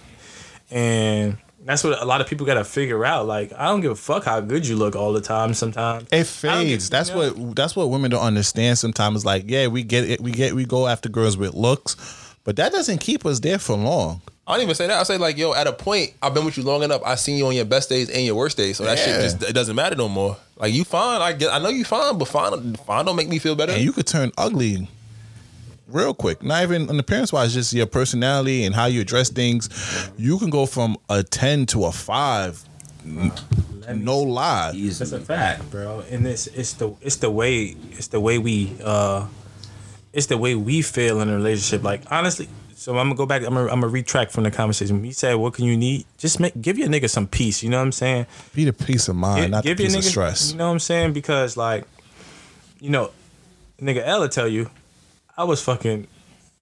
and that's what a lot of people got to figure out. Like, I don't give a fuck how good you look all the time. Sometimes it fades. get- That's you know? what that's what women don't understand. Sometimes like, yeah, we get it. We get we go after girls with looks, but that doesn't keep us there for long. I don't even say that. I say like, yo, at a point, I've been with you long enough. I seen you on your best days and your worst days, so that shit just it doesn't matter no more. Like you fine, I get, I know you fine, but fine, fine don't make me feel better. and you could turn ugly real quick. Not even on appearance wise, just your personality and how you address things. You can go from a ten to a five. n- No lie. That's a fact, bro. And it's it's the it's the way it's the way we uh it's the way we feel in a relationship. Like honestly, so I'm gonna go back. I'm gonna, I'm gonna retract from the conversation. We said, "What can you need?" Just make give your nigga some peace. You know what I'm saying? Be the peace of mind, Gi- not the peace of stress. You know what I'm saying? Because like, you know, nigga Ella tell you, I was fucking,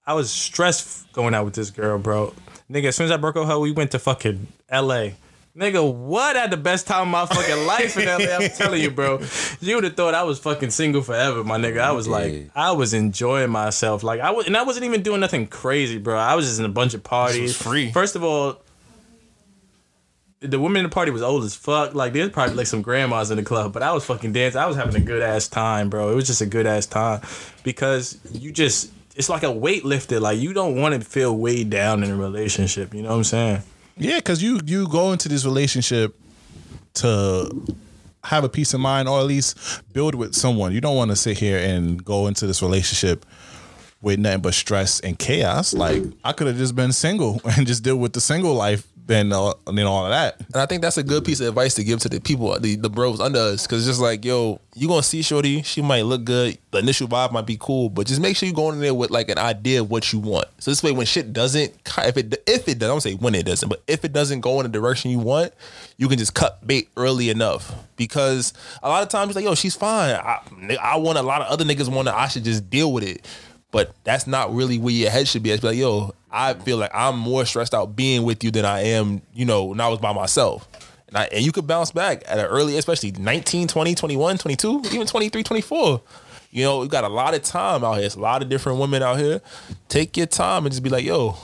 I was stressed going out with this girl, bro. Nigga, as soon as I broke up her, we went to fucking L.A. Nigga, what? I had the best time of my fucking *laughs* life in LA. I'm telling you, bro. You would have thought I was fucking single forever, my nigga. I was like. I was enjoying myself. Like I was, and I wasn't even doing nothing crazy, bro. I was just in a bunch of parties. free. First of all, the women in the party was old as fuck. Like there's probably like some grandmas in the club, but I was fucking dancing. I was having a good ass time, bro. It was just a good ass time because you just it's like a weight lifted. Like you don't want to feel weighed down in a relationship. You know what I'm saying? Yeah, because you you go into this relationship to have a peace of mind or at least build with someone. You don't want to sit here and go into this relationship with nothing but stress and chaos. Like I could have just been single *laughs* and just deal with the single life then uh, and all of that. And I think that's a good piece of advice to give to the people, the, the bros under us. Cause it's just like, yo, you gonna see Shorty, she might look good, the initial vibe might be cool, but just make sure you go in there with like an idea of what you want. So this way when shit doesn't if it if it does, I don't say when it doesn't, but if it doesn't go in the direction you want, you can just cut bait early enough. Because a lot of times like, yo, she's fine. I, I want a lot of other niggas want to I should just deal with it. But that's not really where your head should be. It's like, yo, I feel like I'm more stressed out being with you than I am, you know, when I was by myself. And, I, and you could bounce back at an early, especially 19, 20, 21, 22, even 23, 24. You know, you got a lot of time out here. It's a lot of different women out here. Take your time and just be like, yo,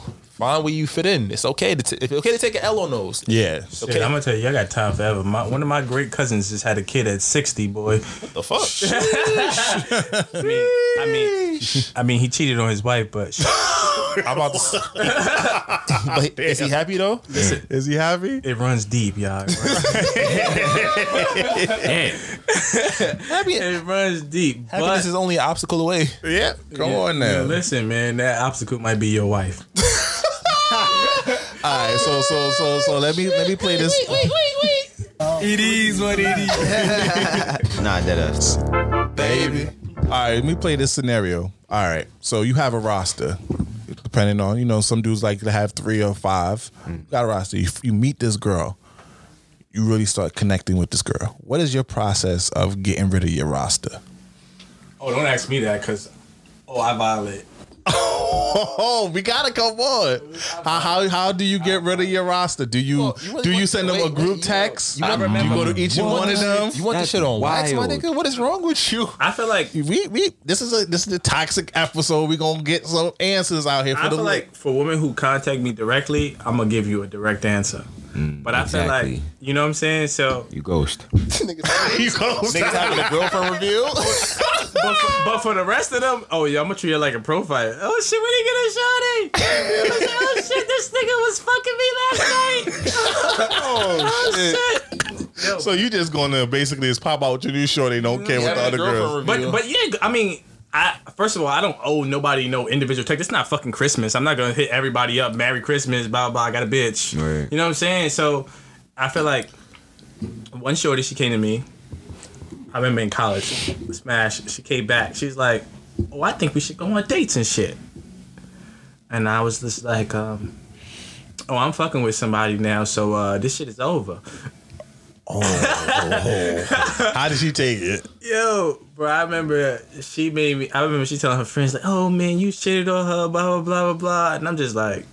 find where you fit in. It's okay to t- it's okay to take an L on those. Yeah. Shit, Okay. I'm gonna tell you, I got time forever. My, one of my great cousins just had a kid at 60, boy. The fuck? *laughs* I mean, I mean, I mean, he cheated on his wife, but *laughs* I'm about to. *laughs* but is he happy though? Is he happy? it runs deep, y'all. It runs, Happy. it runs deep. Happiness but, is only an obstacle away. Yeah. Come Yeah, on yeah, now. listen, man, that obstacle might be your wife. All right. So so so so let me let me play this. Wait wait wait wait *laughs* it is what it is. *laughs* Nah, that us. baby. All right, let me play this scenario. All right, so you have a roster, depending on you know some dudes like to have three or five. You got a roster. You, you meet this girl. You really start connecting with this girl. What is your process of getting rid of your roster? Oh, don't ask me that, cause oh, I violate. Oh, we gotta come on. How, how how do you get rid of your roster? Do you Well, you really do you send them a group wait, text? you You, remember- you go to each and one of them. You want That's this shit on wax, my wild. nigga? What is wrong with you? I feel like We we this is a this is a toxic episode. We gonna get some answers out here for I the feel like for women who contact me directly, I'm gonna give you a direct answer. Mm, but I feel like you know what I'm saying. So, You ghost. *laughs* *laughs* You go- niggas having a girlfriend review. *laughs* but for, but for the rest of them, oh yeah, I'm gonna treat it like a profile. Oh shit, when you get a shawty? oh shit, this nigga was fucking me last night. Oh, oh shit. Yo, So you just gonna basically just pop out your new short. They don't care what the other girls. review. But but yeah, I mean, I first of all, I don't owe nobody no individual text. It's not fucking Christmas. I'm not gonna hit everybody up. Merry Christmas, blah blah. I got a bitch. Right. You know what I'm saying? So I feel like one shorty she came to me. I remember in college, smash. She came back. She's like, "Oh, I think we should go on dates and shit." And I was just like, um, "Oh, I'm fucking with somebody now, so uh, this shit is over." Oh, oh, oh. How did she take it? Yo, bro, I remember she made me. I remember she telling her friends like, "Oh man, you cheated on her, blah blah blah blah blah," and I'm just like,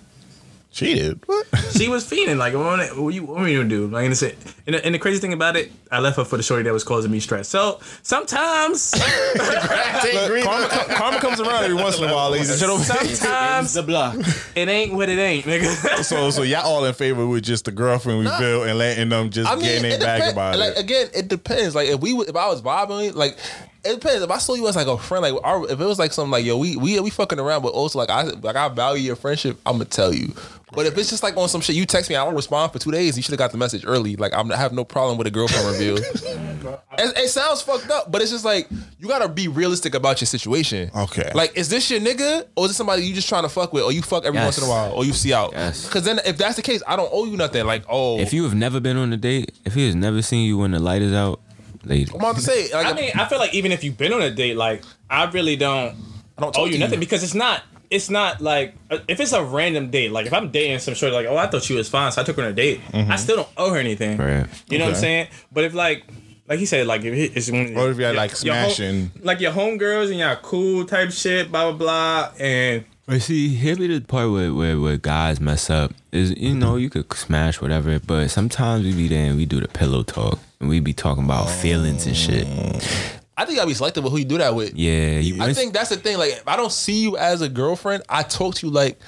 Cheated. What? She was feeling like, "What, what you want me to do?" Like, and, it's, and, the, and the crazy thing about it, I left her for the shorty that was causing me stress. So sometimes, *laughs* karma, karma comes around every once in a while, ladies and gentlemen. sometimes The block. it ain't what it ain't, nigga. So so y'all all in favor with just the girlfriend we built and letting them just I mean, getting it their back depend- about like it. again, it depends. Like if we, if I was vibing, like it depends. If I saw you as like a friend, like our, if it was like something like yo, we we we fucking around, but also like I like I value your friendship, I'm gonna tell you. But if it's just like on some shit, you text me, I don't respond for two days. You should have got the message early. Like I'm, I have no problem with a girlfriend review. *laughs* it, it sounds fucked up, but it's just like you gotta be realistic about your situation. Okay. Like, is this your nigga, or is it somebody you just trying to fuck with, or you fuck every Yes. once in a while, or you see out? Yes. Because then, if that's the case, I don't owe you nothing. Like, oh, If you have never been on a date, if he has never seen you when the light is out, lady. I'm about to say, like, I mean, I feel like even if you've been on a date, like I really don't I don't owe talk you to nothing because it's not. It's not like uh, if it's a random date. Like if I'm dating some short, like oh I thought she was fine, so I took her on a date. I still don't owe her anything. Right. You know what I'm saying? But if like like he said, like if it- it's when Or if you're, like, your home- smashing. like your homegirls and y'all cool type shit, blah blah blah, and But see, here be the part where, where where guys mess up is you know you could smash whatever, but sometimes we be there and we do the pillow talk and we be talking about feelings and shit. I think gotta be selective with who you do that with. Yeah, you. I think that's the thing. Like, if I don't see you as a girlfriend, I talk to you like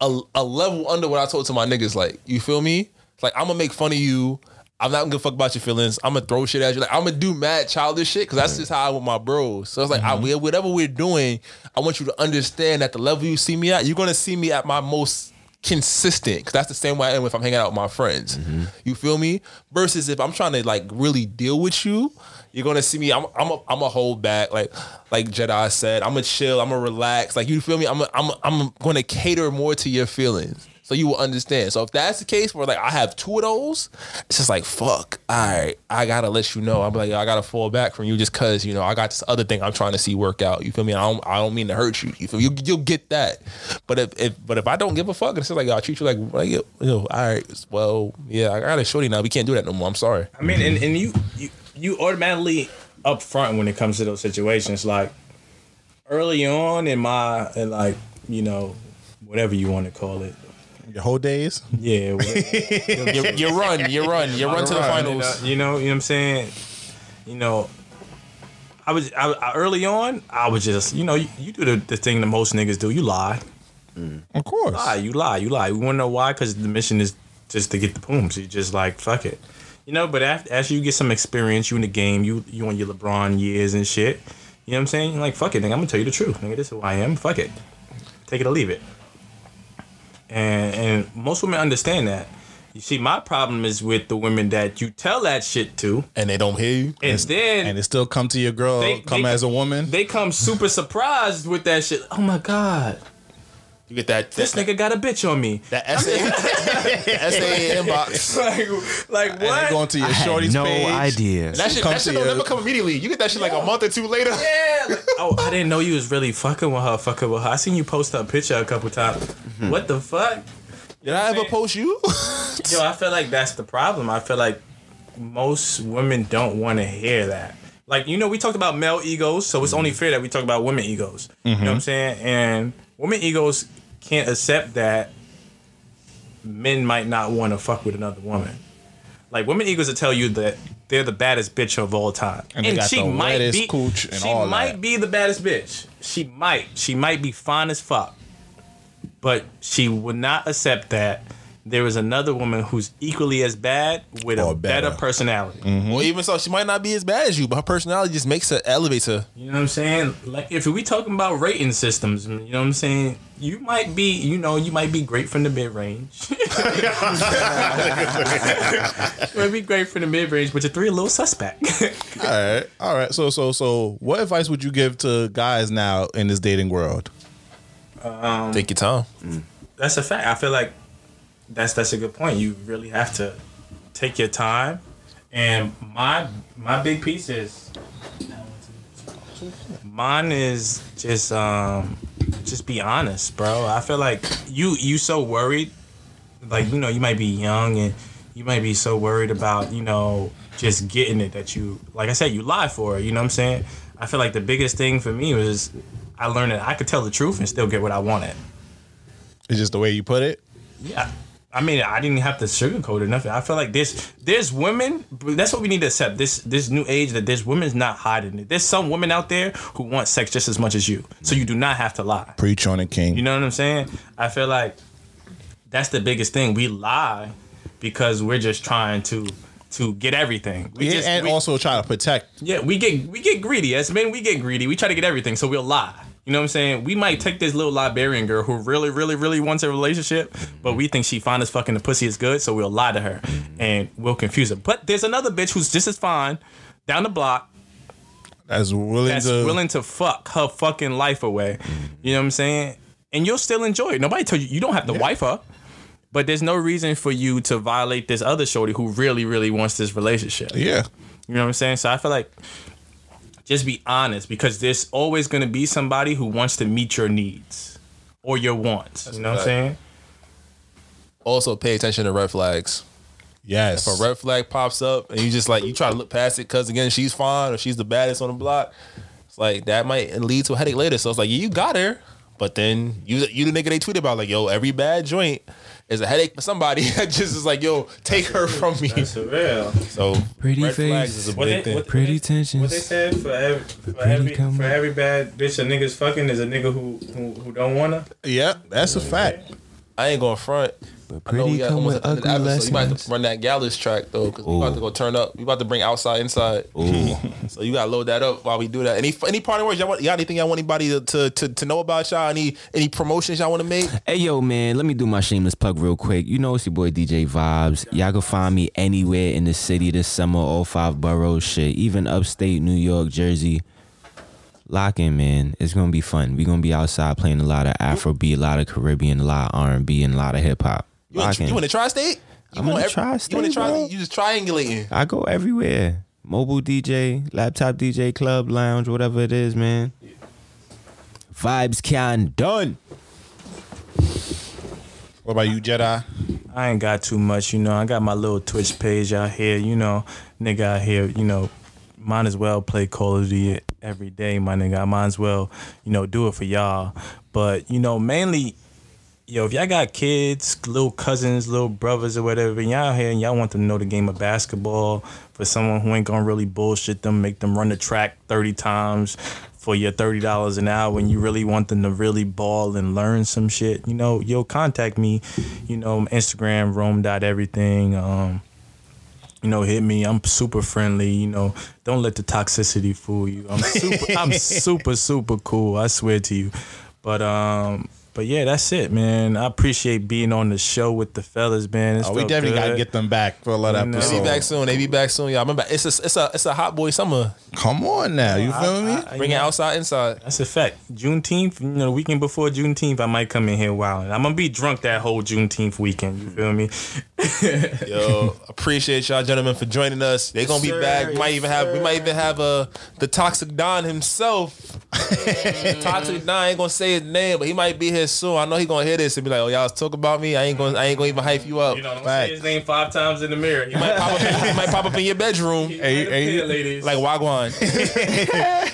a, a level under what I talk to my niggas. Like, you feel me? Like, I'm gonna make fun of you. I'm not gonna fuck about your feelings. I'm gonna throw shit at you. Like, I'm gonna do mad childish shit because that's just how I with my bros. So it's like, I, mm-hmm. whatever we're doing, I want you to understand that the level you see me at, you're gonna see me at my most consistent because that's the same way I am if I'm hanging out with my friends. Mm-hmm. You feel me? Versus if I'm trying to like really deal with you, you're gonna see me. I'm I'm a, I'm a hold back like like Jedi said. I'm a chill. I'm a relax. Like you feel me? I'm a, I'm a, I'm gonna cater more to your feelings. So you will understand. So if that's the case, where like I have two of those, it's just like fuck. All right, I gotta let you know. I'm like I gotta fall back from you just cause you know I got this other thing I'm trying to see work out. You feel me? I don't I don't mean to hurt you. You feel me? You, you'll get that. But if, if but if I don't give a fuck, it's just like I treat you like like yo, yo, all right. Well, yeah, I got a shorty now. We can't do that no more. I'm sorry. I mean, and, and you, you you automatically upfront when it comes to those situations. Like early on in my in like you know whatever you want to call it. Your whole days. Yeah, whatever. *laughs* you, you run, you run, you run to the Run, You know, finals. you know, you know what I'm saying. You know, I was I, I, early on. I was just you know you, you do the, the thing that most niggas do. You lie, mm. Of course. lie, you lie, you lie. We want to know why? Because the mission is just to get the pooms. You just like fuck it, you know. But after as you get some experience, you in the game, you you on your LeBron years and shit. You know what I'm saying? You're like fuck it, nigga. I'm gonna tell you the truth, nigga. This is who I am. Fuck it, take it or leave it. And and most women understand that. You see, my problem is with the women that you tell that shit to, And they don't hear you. and then And it still come to your girl, They- come they- as a woman. they come super surprised with that shit. Oh my god, You get that this that, nigga got a bitch on me. that essay, *laughs* essay inbox. *laughs* like, like and what? going to your I had no page. idea. That shit, that shit don't never come immediately. You get that shit like a month or two later. yeah. like, *laughs* oh, I didn't know you was really fucking with her. Fucking with her. I seen you post her picture a couple times. Mm-hmm. What the fuck? Did I ever post you? Yo, I feel like that's the problem. I feel like most women don't want to hear that. like you know we talked about male egos, so it's mm-hmm. only fair that we talk about women egos. You know what mm-hmm. I'm saying? And women egos can't accept that men might not want to fuck with another woman. Like women egos will tell you that they're the baddest bitch of all time, And got the wettest be. and she might that. be the baddest bitch. She might. She might be fine as fuck, but she would not accept that there is another woman who's equally as bad with a better, better. personality. Mm-hmm. Well, even so, she might not be as bad as you, but her personality just makes her elevates her. You know what I'm saying? Like if we talking about rating systems, you know what I'm saying? You might be, you know, you might be great from the mid range. *laughs* you might be great from the mid range, but you're three a little suspect. *laughs* All right, all right. So, so, so, what advice would you give to guys now in this dating world? Um, Take your time. Mm. that's a fact. I feel like that's that's a good point. You really have to take your time. And my my big piece is mine is just um just be honest, bro. I feel like you you so worried like you know you might be young and you might be so worried about you know just getting it that you like I said you lie for it. You know what I'm saying? I feel like the biggest thing for me was I learned that I could tell the truth and still get what I wanted. It's just the way you put it. Yeah. I mean, I didn't have to sugarcoat or nothing. I feel like this, there's women. That's what we need to accept. This this new age that there's women's not hiding it. There's some women out there who want sex just as much as you. So you do not have to lie. Preach on it, King. You know what I'm saying? I feel like that's the biggest thing. We lie because we're just trying to to get everything. We yeah, just, and we- also try to protect. yeah, we get we get greedy. As men, we get greedy. We try to get everything, so we'll lie. You know what I'm saying? We might take this little Liberian girl who really, really, really wants a relationship, but we think she fine as fucking the pussy is good, so we'll lie to her and we'll confuse her. But there's another bitch who's just as fine down the block That's willing that's to. willing to fuck her fucking life away. You know what I'm saying? And you'll still enjoy it. Nobody told you you don't have to wife her. But there's no reason for you to violate this other shorty who really, really wants this relationship. yeah. You know what I'm saying? So I feel like just be honest because there's always going to be somebody who wants to meet your needs or your wants. you know what I'm saying? Also, pay attention to red flags. Yes. If a red flag pops up and you just like you try to look past it because again she's fine or she's the baddest on the block, it's like that might lead to a headache later. So it's like you got her, but then you you the nigga they tweet about like yo every bad joint is a headache for somebody. *laughs* that just is like yo take her from me. real. So Pretty red face. flags is a What big they, thing. what, Pretty what tensions. what they said for every for pretty every, for every bad bitch a nigga's fucking is a nigga who who, who don't wanna. Yeah, that's a fact. I ain't going front. But I know we pretty come with at the end of the ugly episode. You might have to run that Gallus track though, because we about to go turn up. We about to bring outside inside. *laughs* so you gotta load that up while we do that. Any any parting words? Y'all want? Y'all anything y'all want anybody to, to to to know about y'all? Any any promotions y'all want to make? Hey yo, man, let me do my shameless plug real quick. You know it's your boy DJ Vibes. Y'all can find me anywhere in the city this summer, all five boroughs, shit, even upstate New York, Jersey. Lock in, man. It's gonna be fun. we gonna be outside playing a lot of Afrobeat, a lot of Caribbean, a lot of R and B, and a lot of hip hop. You in, Lock in. you the tri-state? You I'm in going the ev- tri-state, You in the tri? bro. You just triangulating. I go everywhere. Mobile DJ, laptop DJ, club lounge, whatever it is, man. Vibes can done. What about you, Jedi? I ain't got too much, you know. I got my little Twitch page out here, you know. Nigga out here, you know, might as well play Call of Duty every day, my nigga. I might as well, you know, do it for y'all. But, you know, mainly, yo, if y'all got kids, little cousins, little brothers or whatever, and y'all here and y'all want them to know the game of basketball for someone who ain't gonna really bullshit them, make them run the track 30 times for your $30 an hour and you really want them to really ball and learn some shit, you know, yo, contact me, you know, Instagram, Rome dot everything. Um, you know, hit me. I'm super friendly. You know, don't let the toxicity fool you. I'm super. I'm *laughs* super, super cool. I swear to you. But um, but yeah, that's it, man. I appreciate being on the show with the fellas, man. It's Oh, we definitely good. gotta get them back for a lot of I know. They be back soon. They be back soon. Y'all remember? It's a it's a it's a hot boy summer. Come on now, you feel me? I- Bring it you outside inside. That's a fact. Juneteenth, you know, the weekend before Juneteenth, I might come in here wild. I'm gonna be drunk that whole Juneteenth weekend. You feel me? *laughs* Yo, appreciate y'all gentlemen for joining us. They gonna be sir. back. Might Yes, even have we might even have uh the toxic Don himself *laughs* Toxic Don I ain't gonna say his name, but he might be here soon. I know he gonna hear this and be like, "Oh, y'all talk about me. I ain't gonna, I ain't gonna even hype you up." You know, I'm gonna say his name five times in the mirror. He might pop up, in, he might pop up in your bedroom. *laughs* Hey, hey, ladies. like Wagwan.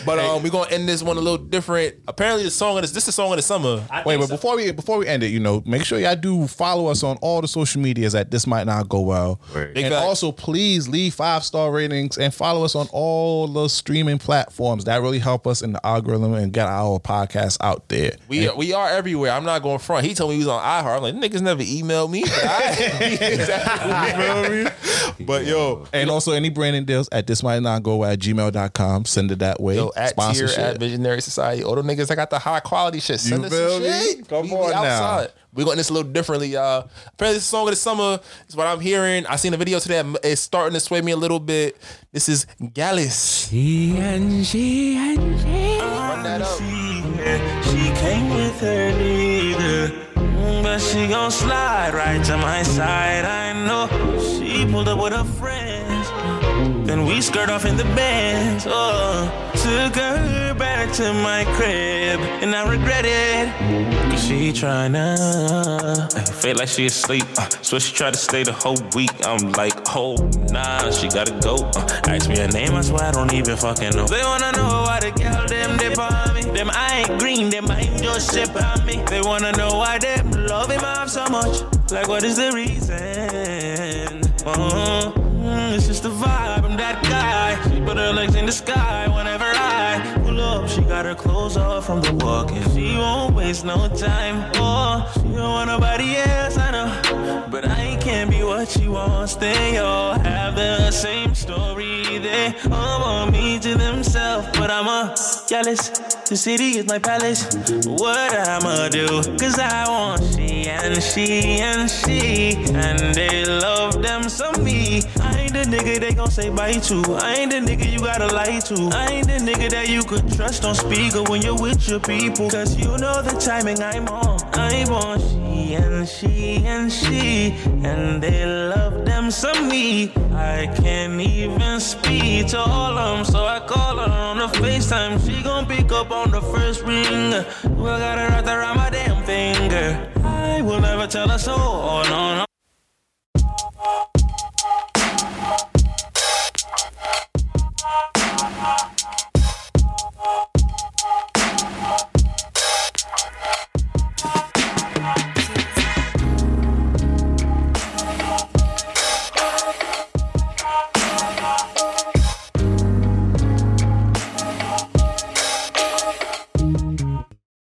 *laughs* but um, we're gonna end this one a little different. Apparently, the song of this, this is the song of the summer. I Wait, but so. before we before we end it, you know, make sure y'all do follow us on all the social medias at this might not go well. Word. Big and facts. also please leave five star ratings and follow us on all the streaming platforms. That really help us in the algorithm and get our podcast out there. We we are everywhere. I'm not going front. He told me he was on iHeart. I'm like, niggas never emailed me. *laughs* But, I, you know what I mean? but yo, and also any branding deals at this might not go at gmail.com. Send it that way. yo, at tier Sponsorship. at Visionary Society. All the niggas I got the high quality shit. Send You us feel some me? shit. Come we, on we now. We're going this a little differently, y'all. Apparently, this song of the summer is what I'm hearing. I seen a video today. It's starting to sway me a little bit. This is Gallus. She and she and she. Run that up. She came with her Mm, but she gon' slide right to my side. I know she pulled up with her friends. Then we skirt off in the bands. Oh, took her back to my crib, and I regret it. Cause she tryna I feel like she asleep. Uh, so she tried to stay the whole week. I'm like, oh nah, she gotta go. Uh, ask me her name, I swear I don't even fucking know. They wanna know why the girl them dip. Them I ain't green, them I ain't just on me. They wanna know why them love him off so much. Like what is the reason? Uh-huh. It's just the vibe, I'm that guy. She put her legs in the sky whenever I pull up. She got her clothes off from the walk and she won't waste no time. Oh, she don't want nobody else, I know. But I can't be what she wants. They all have the same story. They all want me to themselves, but I'm a jealous. The city is my palace. What I'ma do? Cause I want she and she and she. And they love them some me. I ain't the nigga they gon' say bye to. I ain't the nigga you gotta lie to. I ain't the nigga that you could trust on speaker when you're with your people. Cause you know the timing I'm on. I'm on she and she and she. And they love them some me. I can't even speak to all of them. So I call her on the FaceTime. She we gon' pick up on the first ring. We I gotta wrap around my damn finger? I will never tell her so. Oh, no, no.